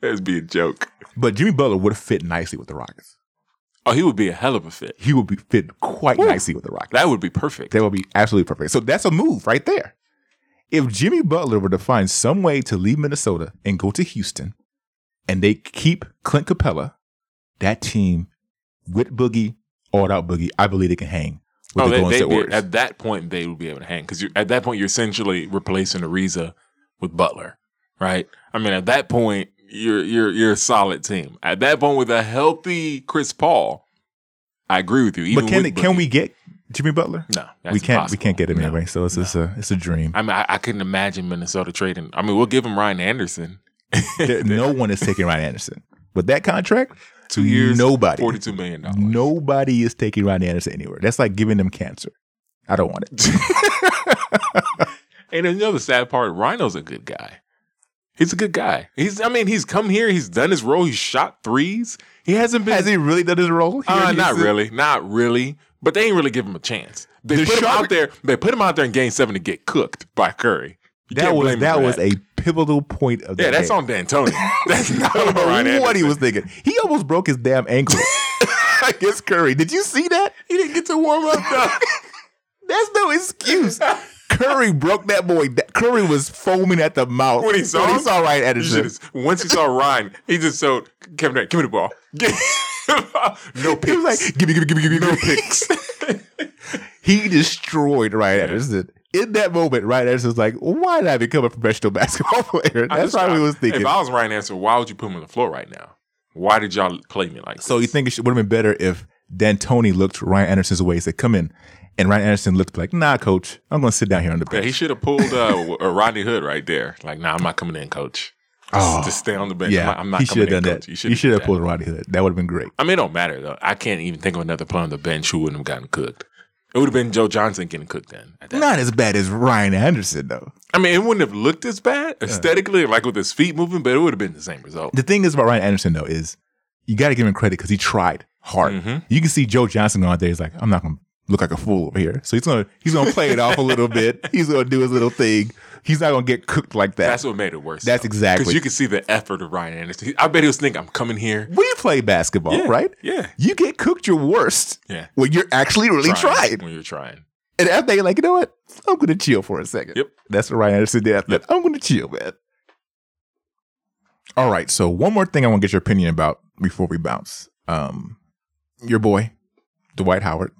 Speaker 3: That'd be a joke.
Speaker 1: But Jimmy Butler would have fit nicely with the Rockets.
Speaker 3: Oh, he would be a hell of a fit.
Speaker 1: He would be fit quite nicely with the Rockets.
Speaker 3: That would be perfect.
Speaker 1: That would be absolutely perfect. So that's a move right there. If Jimmy Butler were to find some way to leave Minnesota and go to Houston, and they keep Clint Capela, that team with Boogie, all out Boogie, I believe they can hang with
Speaker 3: Oh,
Speaker 1: the
Speaker 3: they, they
Speaker 1: State
Speaker 3: be,
Speaker 1: Warriors.
Speaker 3: at that point they would be able to hang because at that point you're essentially replacing Ariza with Butler, right? I mean, at that point you're you're you're a solid team. At that point, with a healthy Chris Paul, I agree with you. Even
Speaker 1: but can can we get Jimmy Butler?
Speaker 3: No,
Speaker 1: we can't. We can't get him
Speaker 3: No.
Speaker 1: anyway. So it's just a it's a dream.
Speaker 3: I mean, I, I couldn't imagine Minnesota trading. I mean, we'll give him Ryan Anderson.
Speaker 1: No one is taking Ryan Anderson with that contract.
Speaker 3: Two years,
Speaker 1: Nobody.
Speaker 3: forty-two million dollars.
Speaker 1: Nobody is taking Ryan Anderson anywhere. That's like giving them cancer. I don't want it.
Speaker 3: And another sad part, Ryno's a good guy. He's a good guy. He's, I mean, he's come here. He's done his role. He's shot threes. He hasn't been.
Speaker 1: Has he really done his role? here
Speaker 3: Uh, not
Speaker 1: Houston?
Speaker 3: really, not really. But they ain't really give him a chance. They
Speaker 1: The
Speaker 3: put him out there. They put him out there in Game Seven to get cooked by Curry. You
Speaker 1: That was
Speaker 3: blame
Speaker 1: that was a pivotal point of the game.
Speaker 3: yeah. That's
Speaker 1: game.
Speaker 3: on D'Antoni. That's not
Speaker 1: I
Speaker 3: on Ryan
Speaker 1: know what he was thinking. He almost broke his damn ankle against Curry. Did you see that?
Speaker 3: He didn't get to warm up though.
Speaker 1: That's no excuse. Curry broke that boy. Curry was foaming at the mouth
Speaker 3: When he saw
Speaker 1: when he saw Ryan Anderson.
Speaker 3: should've- Once he saw Ryan, he just showed Kevin Durant, give me the ball. no picks.
Speaker 1: He was like, "Give me, give me, give me, give me,
Speaker 3: no picks.
Speaker 1: He destroyed Ryan Anderson. In that moment, Ryan Anderson was like, "Why did I become a professional basketball player?" That's why we was thinking.
Speaker 3: If I was Ryan Anderson, why would you put him on the floor right now? Why did y'all play me like
Speaker 1: So you think it would have been better if D'Antoni looked Ryan Anderson's way and said, "Come in," and Ryan Anderson looked like, "Nah, coach, I'm going to sit down here on the
Speaker 3: Yeah,
Speaker 1: bench."
Speaker 3: he should have pulled uh, a Rodney Hood right there. Like, nah, I'm not coming in, coach. Just,
Speaker 1: Oh.
Speaker 3: just stay on the bench.
Speaker 1: yeah,
Speaker 3: I'm not,
Speaker 1: he should have done
Speaker 3: coach.
Speaker 1: that.
Speaker 3: You should
Speaker 1: have pulled Rodney Hood. That would have been great.
Speaker 3: I mean, it don't matter though. I can't even think of another player on the bench who wouldn't have gotten cooked. It would have been Joe Johnson getting cooked then.
Speaker 1: Not as bad as Ryan Anderson though.
Speaker 3: I mean, it wouldn't have looked as bad aesthetically, like with his feet moving, but it would have been the same result.
Speaker 1: The thing is about Ryan Anderson though is you got to give him credit because he tried hard.
Speaker 3: Mhm.
Speaker 1: You can see Joe Johnson going out there. He's like, "I'm not going to look like a fool over here," so he's gonna he's gonna play it off a little bit. He's gonna do his little thing. He's not gonna get cooked like that.
Speaker 3: That's what made it worse.
Speaker 1: That's exactly-
Speaker 3: because you can see the effort of Ryan Anderson. I bet he was thinking, "I'm coming here."
Speaker 1: we play basketball,
Speaker 3: Yeah,
Speaker 1: right?
Speaker 3: yeah.
Speaker 1: You get cooked your worst
Speaker 3: Yeah,
Speaker 1: when you're actually really trying.
Speaker 3: when you're trying.
Speaker 1: And after you're like, you know what? I'm gonna chill for a second.
Speaker 3: Yep.
Speaker 1: That's what Ryan Anderson did. After that. I'm gonna chill, man. All right. So one more thing I want to get your opinion about before we bounce. Um, your boy, Dwight Howard.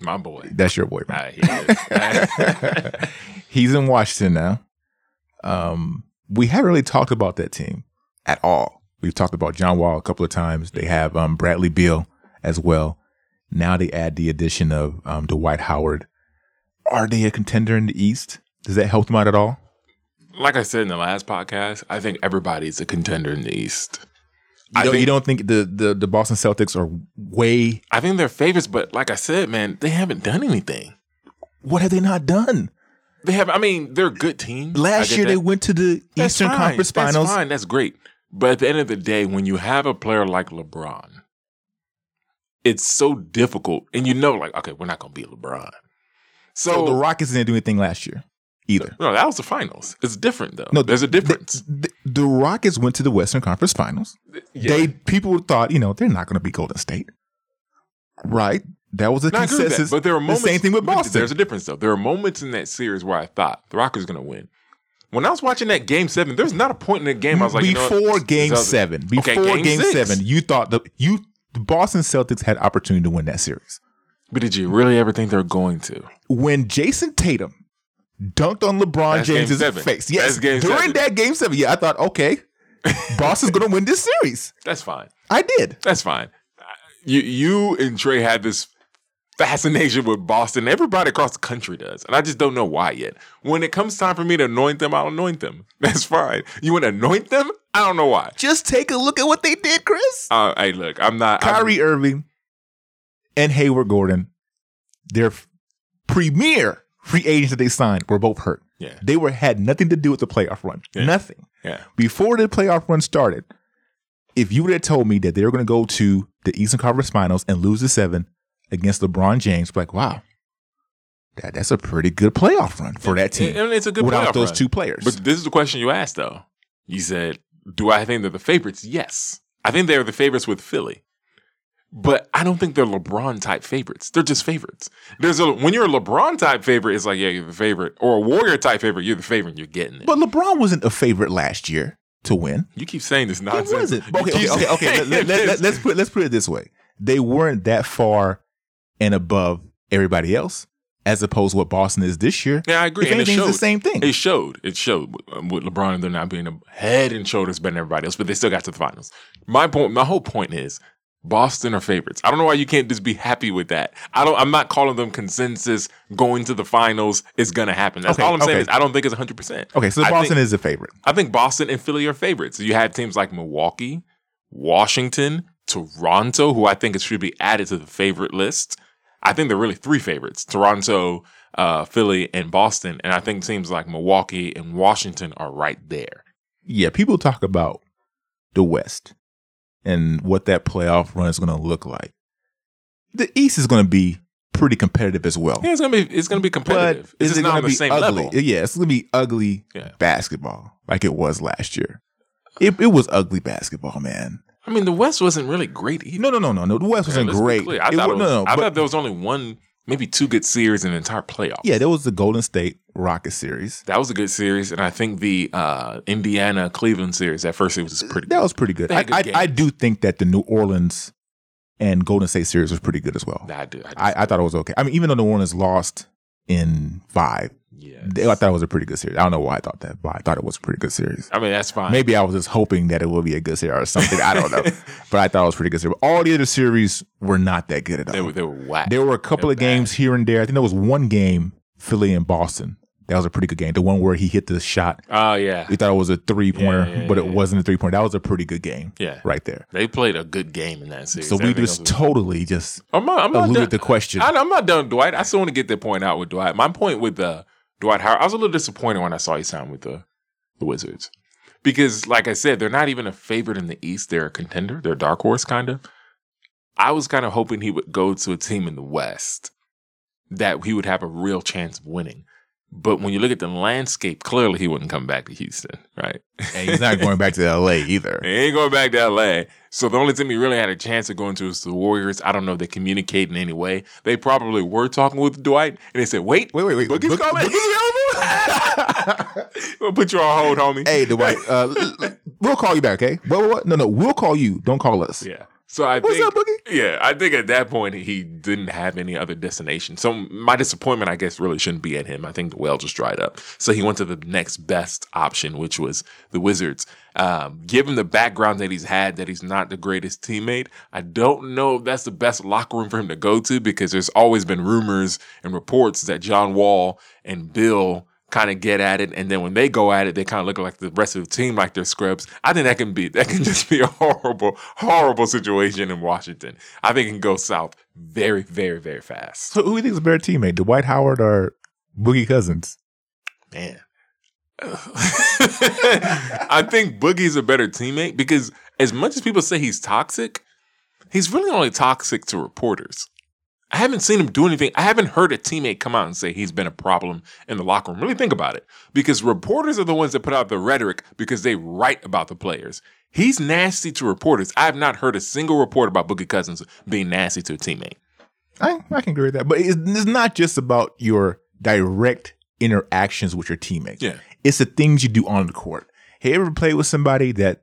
Speaker 3: My boy.
Speaker 1: That's your boy.
Speaker 3: Ah, he.
Speaker 1: He's in Washington now. Um, we haven't really talked about that team at all. We've talked about John Wall a couple of times. They have um, Bradley Beal as well. Now they add the addition of um, Dwight Howard. Are they a contender in the East? Does that help them out at all?
Speaker 3: like I said in the last podcast, I think everybody's a contender in the East.
Speaker 1: You don't,
Speaker 3: think-
Speaker 1: you don't think the, the the Boston Celtics are way?
Speaker 3: I think they're favorites, but like I said, man, they haven't done anything.
Speaker 1: What have they not done?
Speaker 3: They have. I mean, they're a good team.
Speaker 1: Last year they went to the
Speaker 3: That's
Speaker 1: Eastern
Speaker 3: fine.
Speaker 1: Conference Finals.
Speaker 3: That's fine. That's great. But at the end of the day, when you have a player like LeBron, it's so difficult, and you know, like, okay, we're not going to beat LeBron. So,
Speaker 1: So the Rockets didn't do anything last year. either.
Speaker 3: No, that was the finals. It's different though.
Speaker 1: No,
Speaker 3: there's a difference.
Speaker 1: The, the Rockets went to the Western Conference Finals.
Speaker 3: Yeah.
Speaker 1: They people thought, you know, they're not going to be Golden State, right? That was a
Speaker 3: No, I agree with that,
Speaker 1: consensus.
Speaker 3: but there are moments.
Speaker 1: the same thing with Boston.
Speaker 3: There's a difference though. There are moments in that series where I thought the Rockets are going to win. When I was watching that game seven, there's not a point in the game I was like, you know
Speaker 1: before? Game Seven, before
Speaker 3: Okay,
Speaker 1: Game,
Speaker 3: six.
Speaker 1: Seven, you thought the you the Boston Celtics had opportunity to win that series.
Speaker 3: But did you really ever think they're going to?
Speaker 1: When Jayson Tatum dunked on LeBron
Speaker 3: That's
Speaker 1: James's face, yes, during
Speaker 3: seven.
Speaker 1: that Game Seven, yeah, I thought, okay, Boston's going to win this series.
Speaker 3: That's fine.
Speaker 1: I did.
Speaker 3: That's fine. You you and Trey had this fascination with Boston. Everybody across the country does, and I just don't know why yet. When it comes time for me to anoint them, I'll anoint them. That's fine. You want to anoint them? I don't know why.
Speaker 1: Just take a look at what they did, Chris.
Speaker 3: Uh, hey, look, I'm not. I'm-
Speaker 1: Kyrie Irving and Hayward Gordon, their premier free agents that they signed were both hurt.
Speaker 3: Yeah.
Speaker 1: They were had nothing to do with the playoff run.
Speaker 3: Yeah.
Speaker 1: Nothing.
Speaker 3: yeah.
Speaker 1: Before the playoff run started, if you would have told me that they were going to go to the Eastern Conference Finals and lose the seven against LeBron James, like, wow, that, that's a pretty good playoff run for that team
Speaker 3: And it's a good
Speaker 1: without
Speaker 3: playoff
Speaker 1: those
Speaker 3: run.
Speaker 1: two players.
Speaker 3: But this is the question you asked, though. You said, "Do I think they're the favorites?" Yes, I think they're the favorites with Philly, but I don't think they're LeBron type favorites. They're just favorites. There's a when you're a LeBron type favorite, it's like yeah, you're the favorite, or a Warrior type favorite, you're the favorite, and you're getting it.
Speaker 1: but LeBron wasn't a favorite last year to win.
Speaker 3: you keep saying this
Speaker 1: It
Speaker 3: nonsense.
Speaker 1: wasn't.
Speaker 3: You
Speaker 1: Okay, okay, okay. okay. Let, let, let, us put let's put it this way: they weren't that far and above everybody else, as opposed to what Boston is this year.
Speaker 3: Yeah, I agree.
Speaker 1: If
Speaker 3: it
Speaker 1: anything, the same thing.
Speaker 3: It showed. It showed with, um, LeBron and them not being a head and shoulders better than everybody else, but they still got to the finals. My point, my whole point is Boston are favorites. I don't know why you can't just be happy with that. I don't. I'm not calling them consensus going to the finals is going to happen. That's
Speaker 1: Okay,
Speaker 3: all I'm saying.
Speaker 1: okay.
Speaker 3: Is I don't think it's 100. percent
Speaker 1: Okay, so Boston
Speaker 3: think-
Speaker 1: is a favorite.
Speaker 3: I think Boston and Philly are favorites. You had teams like Milwaukee, Washington, Toronto, who I think it should be added to the favorite list. I think they're really three favorites: Toronto, uh, Philly, and Boston. And I think teams like Milwaukee and Washington are right there.
Speaker 1: Yeah, people talk about the West and what that playoff run is going to look like. The East is going to be pretty competitive as well.
Speaker 3: Yeah, it's gonna be it's gonna be
Speaker 1: But
Speaker 3: competitive. It's
Speaker 1: is it
Speaker 3: not
Speaker 1: going
Speaker 3: on
Speaker 1: to
Speaker 3: the
Speaker 1: be
Speaker 3: same
Speaker 1: ugly?
Speaker 3: level.
Speaker 1: Yeah, it's going to be ugly
Speaker 3: Yeah.
Speaker 1: basketball like it was last year. It, it was ugly basketball, man.
Speaker 3: I mean, the West wasn't really great either.
Speaker 1: No, no, no, no, no. The West wasn't
Speaker 3: let's
Speaker 1: great.
Speaker 3: I,
Speaker 1: It
Speaker 3: thought,
Speaker 1: wa-
Speaker 3: was,
Speaker 1: no, no,
Speaker 3: I
Speaker 1: but-
Speaker 3: thought there was only one, maybe two good series in the entire playoff.
Speaker 1: yeah, there was the Golden State Rocket series.
Speaker 3: That was a good series, and I think the uh, Indiana Cleveland series at first it was pretty.
Speaker 1: That
Speaker 3: good.
Speaker 1: was pretty good. I,
Speaker 3: good
Speaker 1: I, I do think that the New Orleans and Golden State series was pretty good as well.
Speaker 3: I do. I, do
Speaker 1: I, I thought it was okay. I mean, even though New Orleans lost in five,
Speaker 3: yeah.
Speaker 1: I thought it was a pretty good series. I don't know why I thought that, but I thought it was a pretty good series.
Speaker 3: I mean, that's fine.
Speaker 1: Maybe I was just hoping that it would be a good series or something. I don't know, but I thought it was a pretty good series. All the other series were not that good at all.
Speaker 3: they were they were whack.
Speaker 1: There were a couple of games here and there. I think there was one game, Philly and Boston. That was a pretty good game. The one where he hit the shot.
Speaker 3: Oh yeah,
Speaker 1: We thought it was a three pointer,
Speaker 3: Yeah, yeah,
Speaker 1: but it
Speaker 3: yeah.
Speaker 1: wasn't a three pointer. That was a pretty good game
Speaker 3: yeah.
Speaker 1: right there.
Speaker 3: They played a good game in that series.
Speaker 1: So we just totally just
Speaker 3: I'm not, I'm done.
Speaker 1: the question.
Speaker 3: I, I'm not done, Dwight. I still want to get that point out with Dwight. My point with uh, Dwight Howard, I was a little disappointed when I saw he signed with the the Wizards because, like I said, they're not even a favorite in the East. They're a contender. They're a dark horse, kind of. I was kind of hoping he would go to a team in the West that he would have a real chance of winning. But when you look at the landscape, clearly he wouldn't come back to Houston, right?
Speaker 1: and he's not going back to LA either.
Speaker 3: He ain't going back to LA. So the only team he really had a chance of going to is the Warriors. I don't know if they communicate in any way. They probably were talking with Dwight, and they said, "Wait,
Speaker 1: Wait, wait, wait.
Speaker 3: Boogie's
Speaker 1: Boog-
Speaker 3: coming. we'll put you on hold, homie."
Speaker 1: Hey, Dwight, uh, we'll call you back, okay? What, what, what? No, no, we'll call you. Don't call us.
Speaker 3: Yeah. So I
Speaker 1: What's
Speaker 3: think,
Speaker 1: up, Boogie?
Speaker 3: yeah, I think at that point he didn't have any other destination. So my disappointment, I guess, really shouldn't be at him. I think the well just dried up. So he went to the next best option, which was the Wizards. Um, given the background that he's had, that he's not the greatest teammate, I don't know if that's the best locker room for him to go to because there's always been rumors and reports that John Wall and Bill kind of get at it, and then when they go at it, they kind of look like the rest of the team like they're scrubs. I think that can be that can just be a horrible, horrible situation in Washington. I think it can go south very, very, very fast.
Speaker 1: So who do you think is a better teammate, Dwight Howard or Boogie Cousins?
Speaker 3: Man. I think Boogie's a better teammate because as much as people say he's toxic, he's really only toxic to reporters. I haven't seen him do anything. I haven't heard a teammate come out and say he's been a problem in the locker room. Really think about it. Because reporters are the ones that put out the rhetoric because they write about the players. He's nasty to reporters. I have not heard a single report about Boogie Cousins being nasty to a teammate.
Speaker 1: I, I can agree with that. But it's, it's not just about your direct interactions with your teammates.
Speaker 3: Yeah.
Speaker 1: It's the things you do on the court. Have you ever played with somebody that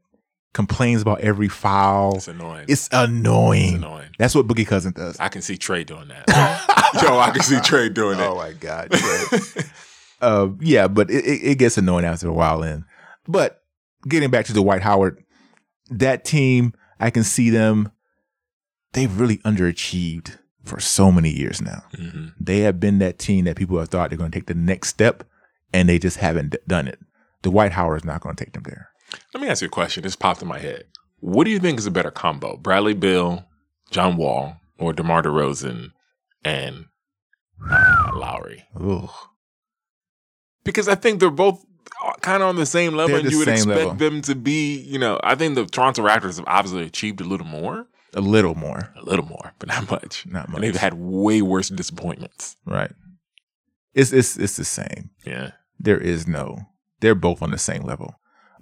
Speaker 1: complains about every foul?
Speaker 3: It's annoying.
Speaker 1: It's annoying.
Speaker 3: It's annoying.
Speaker 1: That's what Boogie Cousin does.
Speaker 3: I can see Trey doing that. Yo, I can see Trey doing that.
Speaker 1: Oh my god. Yeah. uh, yeah, but it, it, gets annoying after a while. In but getting back to Dwight Howard, that team, I can see them. They've really underachieved for so many years now.
Speaker 3: Mhm.
Speaker 1: They have been that team that people have thought they're going to take the next step, and they just haven't d- done it. Dwight Howard is not going to take them there.
Speaker 3: Let me ask you a question. This popped in my head. What do you think is a better combo? Bradley Beal, John Wall, or DeMar DeRozan and uh, Lowry? Because I think they're both kind of on the same level,
Speaker 1: They're
Speaker 3: and
Speaker 1: the
Speaker 3: you would
Speaker 1: same
Speaker 3: expect
Speaker 1: level.
Speaker 3: them to be. You know, I think the Toronto Raptors have obviously achieved a little more,
Speaker 1: A little more,
Speaker 3: a little more, but not much.
Speaker 1: not much.
Speaker 3: And they've had way worse disappointments.
Speaker 1: right. It's it's it's the same.
Speaker 3: Yeah,
Speaker 1: There is no. They're both on the same level.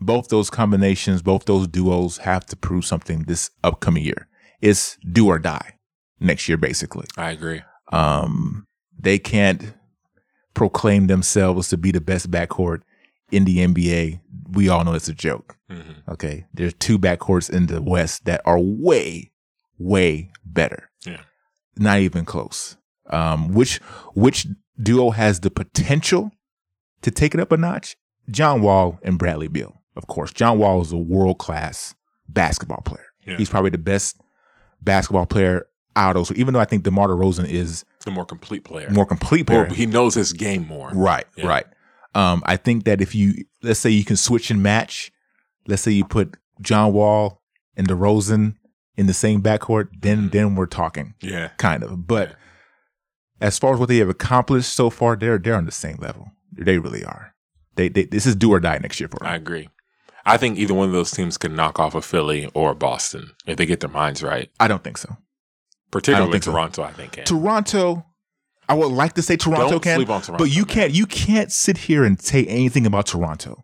Speaker 1: Both those combinations, both those duos have to prove something this upcoming year. It's do or die next year, basically.
Speaker 3: I agree.
Speaker 1: Um, they can't proclaim themselves to be the best backcourt in the NBA. We all know it's a joke.
Speaker 3: hmm
Speaker 1: Okay. There's two backcourts in the West that are way, way better.
Speaker 3: Yeah.
Speaker 1: Not even close. Um, which which duo has the potential to take it up a notch? John Wall and Bradley Beal. Of course. John Wall is a world class basketball player.
Speaker 3: Yeah.
Speaker 1: He's probably the best basketball player out of So Even though I think DeMar DeRozan is
Speaker 3: The more complete player.
Speaker 1: more complete player.
Speaker 3: he knows his game more.
Speaker 1: Right,
Speaker 3: Yeah.
Speaker 1: right. Um, I think that if you let's say you can switch and match, let's say you put John Wall and DeRozan in the same backcourt, then
Speaker 3: Mhm.
Speaker 1: then we're talking
Speaker 3: Yeah.
Speaker 1: kind of. But
Speaker 3: Yeah.
Speaker 1: as far as what they have accomplished so far, they're they're on the same level. They really are. They, they this is do or die next year for them.
Speaker 3: I agree. I think either one of those teams can knock off a Philly or Boston if they get their minds right.
Speaker 1: I don't think so.
Speaker 3: Particularly
Speaker 1: think so.
Speaker 3: Toronto, I think can.
Speaker 1: Toronto, I would like to say Toronto
Speaker 3: Don't
Speaker 1: can,
Speaker 3: sleep on Toronto,
Speaker 1: but you can't you can't sit here and say anything about Toronto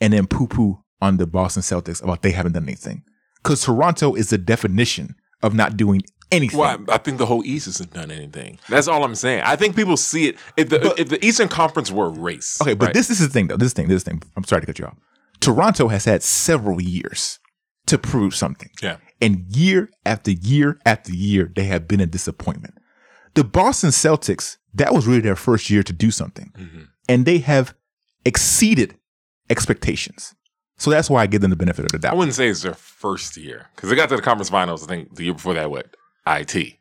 Speaker 1: and then poo poo on the Boston Celtics about they haven't done anything because Toronto is the definition of not doing anything.
Speaker 3: Well, I I think the whole East hasn't done anything. That's all I'm saying. I think people see it. If the
Speaker 1: But-
Speaker 3: if the Eastern Conference were a race,
Speaker 1: Okay, but
Speaker 3: right?
Speaker 1: this, this is the thing though. This thing, this thing. I'm sorry to cut you off. Toronto has had several years to prove something.
Speaker 3: Yeah.
Speaker 1: And year after year after year, they have been a disappointment. The Boston Celtics, that was really their first year to do something.
Speaker 3: Mhm.
Speaker 1: And they have exceeded expectations. So that's why I give them the benefit of the doubt.
Speaker 3: I wouldn't say it's their first year because they got to the conference finals. I think the year before that, what it.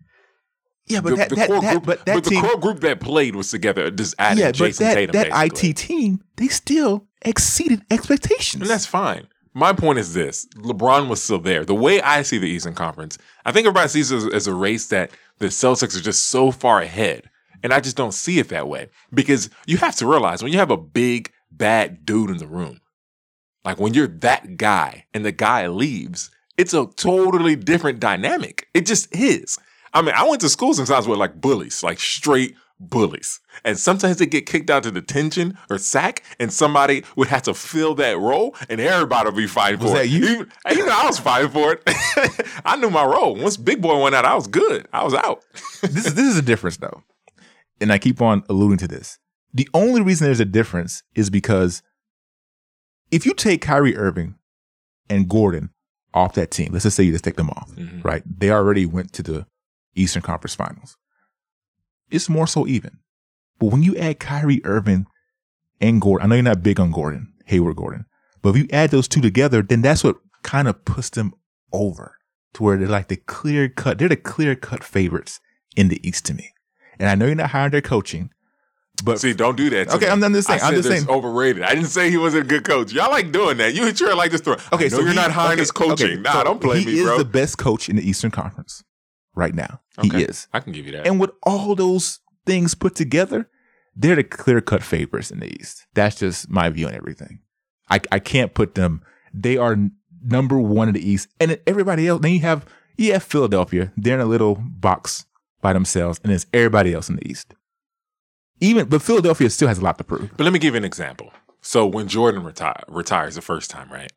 Speaker 1: Yeah, but
Speaker 3: the,
Speaker 1: that,
Speaker 3: the
Speaker 1: that,
Speaker 3: core
Speaker 1: that-
Speaker 3: group,
Speaker 1: but that
Speaker 3: but
Speaker 1: team,
Speaker 3: the core group that played was together. Just added
Speaker 1: yeah, but that,
Speaker 3: Tatum.
Speaker 1: that
Speaker 3: basically.
Speaker 1: IT team, they still exceeded expectations.
Speaker 3: And that's fine. My point is this LeBron was still there. The way I see the Eastern Conference, I think everybody sees it as, a race that the Celtics are just so far ahead. And I just don't see it that way because you have to realize when you have a big, bad dude in the room, like when you're that guy and the guy leaves, it's a totally different dynamic. It just is. I mean, I went to school sometimes with like bullies, like straight bullies. And sometimes they get kicked out to detention or sack, and somebody would have to fill that role, and everybody would be fighting
Speaker 1: Was
Speaker 3: for
Speaker 1: that
Speaker 3: it.
Speaker 1: you?
Speaker 3: Even- you know, I was fighting for it. I knew my role. Once Big Boy went out, I was good. I was out.
Speaker 1: this is this is a difference though, and I keep on alluding to this. The only reason there's a difference is because if you take Kyrie Irving and Gordon off that team, let's just say you just take them off,
Speaker 3: Mhm.
Speaker 1: right? They already went to the Eastern Conference Finals. It's more so even. But when you add Kyrie Irving and Gordon, I know you're not big on Gordon, Hayward Gordon, but if you add those two together, then that's what kind of puts them over to where they're like the clear cut, they're the clear cut favorites in the East to me. And I know you're not hiring their coaching, but
Speaker 3: See, don't do that.
Speaker 1: Okay,
Speaker 3: me.
Speaker 1: I'm- I'm just saying-
Speaker 3: I
Speaker 1: I'm
Speaker 3: said
Speaker 1: just
Speaker 3: this
Speaker 1: saying.
Speaker 3: overrated. I didn't say he wasn't a good coach. Y'all like doing that. You sure like this throw.
Speaker 1: okay, so
Speaker 3: you're
Speaker 1: he-
Speaker 3: not hiring
Speaker 1: okay,
Speaker 3: his coaching.
Speaker 1: okay,
Speaker 3: nah,
Speaker 1: so
Speaker 3: don't play
Speaker 1: he
Speaker 3: me,
Speaker 1: is
Speaker 3: bro.
Speaker 1: the best coach in the Eastern Conference right now.
Speaker 3: Okay.
Speaker 1: He is.
Speaker 3: I can give you that.
Speaker 1: And with all those things put together, they're the clear cut favorites in the East. That's just my view on everything. I, I can't put them. They are number one in the East, and everybody else. Then you have you have Philadelphia. They're in a little box by themselves, and it's everybody else in the East. Even but Philadelphia still has a lot to prove.
Speaker 3: But let me give you an example. So when Jordan retire, retires the first time, right?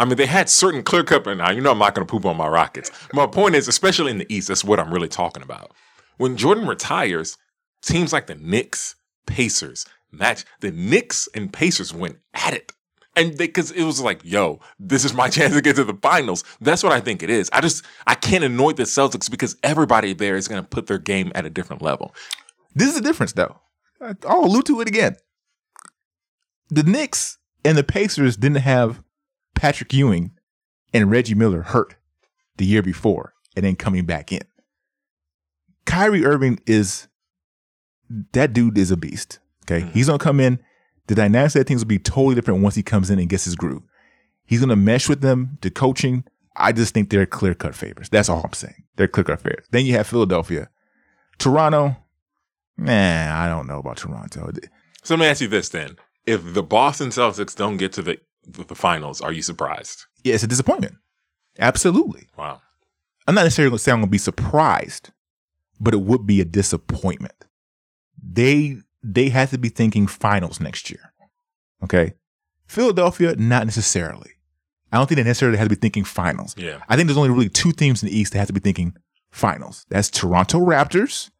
Speaker 3: I mean, they had certain clear cut, and now you know I'm not going to poop on my Rockets. My point is, especially in the East, that's what I'm really talking about. When Jordan retires, teams like the Knicks, Pacers match. The Knicks and Pacers went at it. And because it was like, yo, this is my chance to get to the finals. That's what I think it is. I just I can't anoint the Celtics because everybody there is going to put their game at a different level.
Speaker 1: This is the difference, though. I'll allude to it again. The Knicks and the Pacers didn't have Patrick Ewing and Reggie Miller hurt the year before and then coming back in. Kyrie Irving is that dude is a beast. Okay. Mm-hmm. He's gonna come in. The dynamics of things will be totally different once he comes in and gets his groove. He's gonna mesh with them, the coaching. I just think they're clear cut favorites. That's all I'm saying. They're clear cut favorites. Then you have Philadelphia. Toronto, man, I don't know about Toronto.
Speaker 3: So let me ask you this then: If the Boston Celtics don't get to the the finals, are you surprised?
Speaker 1: Yeah, it's a disappointment. Absolutely.
Speaker 3: Wow.
Speaker 1: I'm not necessarily going to say I'm going to be surprised, but it would be a disappointment. They they have to be thinking finals next year. Okay. Philadelphia, not necessarily. I don't think they necessarily have to be thinking finals.
Speaker 3: Yeah.
Speaker 1: I think there's only really two teams in the East that have to be thinking finals. That's Toronto Raptors,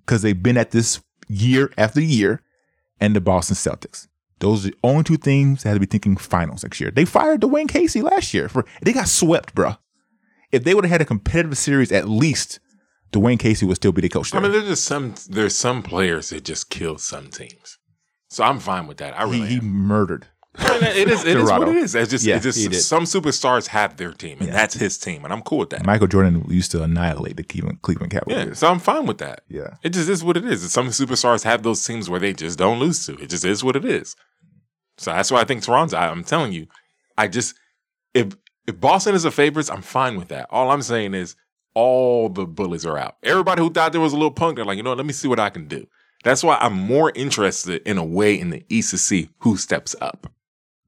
Speaker 1: because they've been at this year after year, and the Boston Celtics. Those are the only two things that had to be thinking finals next year. They fired Dwane Casey last year for they got swept, bruh. If they would have had a competitive series, at least Dwane Casey would still be the coach.
Speaker 3: I mean, there's just some there's some players that just kill some teams. So I'm fine with that. I
Speaker 1: he,
Speaker 3: really
Speaker 1: he
Speaker 3: am.
Speaker 1: murdered.
Speaker 3: It is it is what it is. It's just
Speaker 1: Yeah,
Speaker 3: it's just some superstars have their team, and
Speaker 1: Yeah.
Speaker 3: that's his team, and I'm cool with that.
Speaker 1: Michael Jordan used to annihilate the Cleveland, Cleveland
Speaker 3: yeah,
Speaker 1: Cavaliers.
Speaker 3: so I'm fine with that.
Speaker 1: Yeah.
Speaker 3: It just is what it is. Some superstars have those teams where they just don't lose to. It just is what it is. So that's why I think Toronto. I, I'm telling you, I just if if Boston is a favorite, I'm fine with that. All I'm saying is all the bullies are out. Everybody who thought there was a little punk, they're like, you know, what, let me see what I can do. That's why I'm more interested in a way in the East to see who steps up.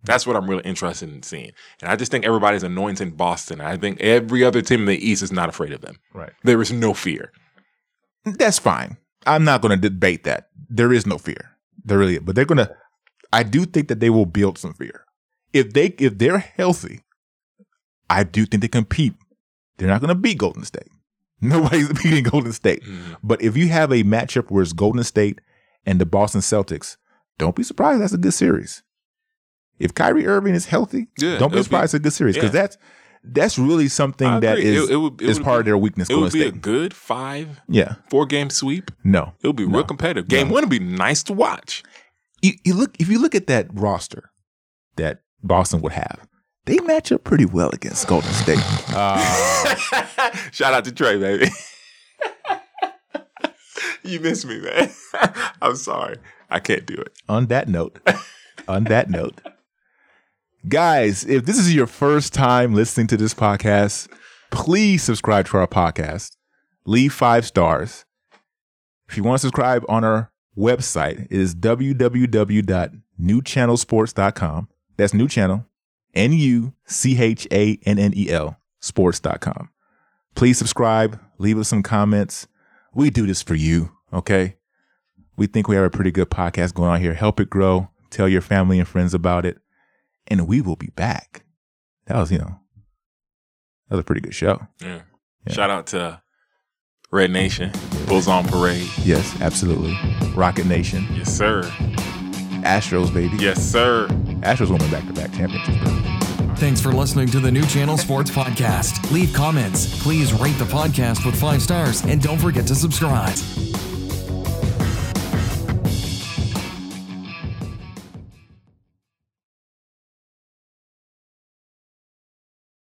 Speaker 3: That's what I'm really interested in seeing. And I just think everybody's anointing Boston. I think every other team in the East is not afraid of them.
Speaker 1: Right.
Speaker 3: There is no fear.
Speaker 1: That's fine. I'm not going to debate that. There is no fear. There really, but they're going to. I do think that they will build some fear. If they if they're healthy, I do think they compete. They're not going to beat Golden State. Nobody's beating Golden State. Mm-hmm. But if you have a matchup where it's Golden State and the Boston Celtics, don't be surprised. That's a good series. If Kyrie Irving is healthy,
Speaker 3: Yeah,
Speaker 1: don't be surprised. it's a good series because
Speaker 3: yeah.
Speaker 1: that's that's really something
Speaker 3: I
Speaker 1: that
Speaker 3: agree.
Speaker 1: is
Speaker 3: It- it would- it
Speaker 1: is part
Speaker 3: be-
Speaker 1: of their weakness.
Speaker 3: It would be a good five,
Speaker 1: yeah.
Speaker 3: four game sweep.
Speaker 1: No.
Speaker 3: It would be
Speaker 1: No.
Speaker 3: real competitive. Game
Speaker 1: No.
Speaker 3: one would be nice to watch.
Speaker 1: you, you look if you look at that roster that Boston would have, they match up pretty well against Golden State.
Speaker 3: Shout out to Trey, baby. you miss me, man. I'm sorry. I can't do it.
Speaker 1: on that note, on that note, guys, if this is your first time listening to this podcast, please subscribe to our podcast. Leave five stars. If you want to subscribe on our website, it is www.nuchannelsports.com. That's new channel, N U C H A N N E L, sports.com. Please subscribe, leave us some comments. We do this for you, okay? We think we have a pretty good podcast going on here. Help it grow. Tell your family and friends about it. And we will be back. That was, you know, that was a pretty good show.
Speaker 3: Yeah.
Speaker 1: Yeah.
Speaker 3: Shout out to Red Nation, Bulls on Parade.
Speaker 1: Yes, absolutely. Rocket Nation,
Speaker 3: Yes, sir.
Speaker 1: Astros, baby.
Speaker 3: Yes, sir.
Speaker 1: Astros winning back to back championships, bro.
Speaker 4: Thanks for listening to the New Channel Sports Podcast. Leave comments. Please rate the podcast with five stars and don't forget to subscribe.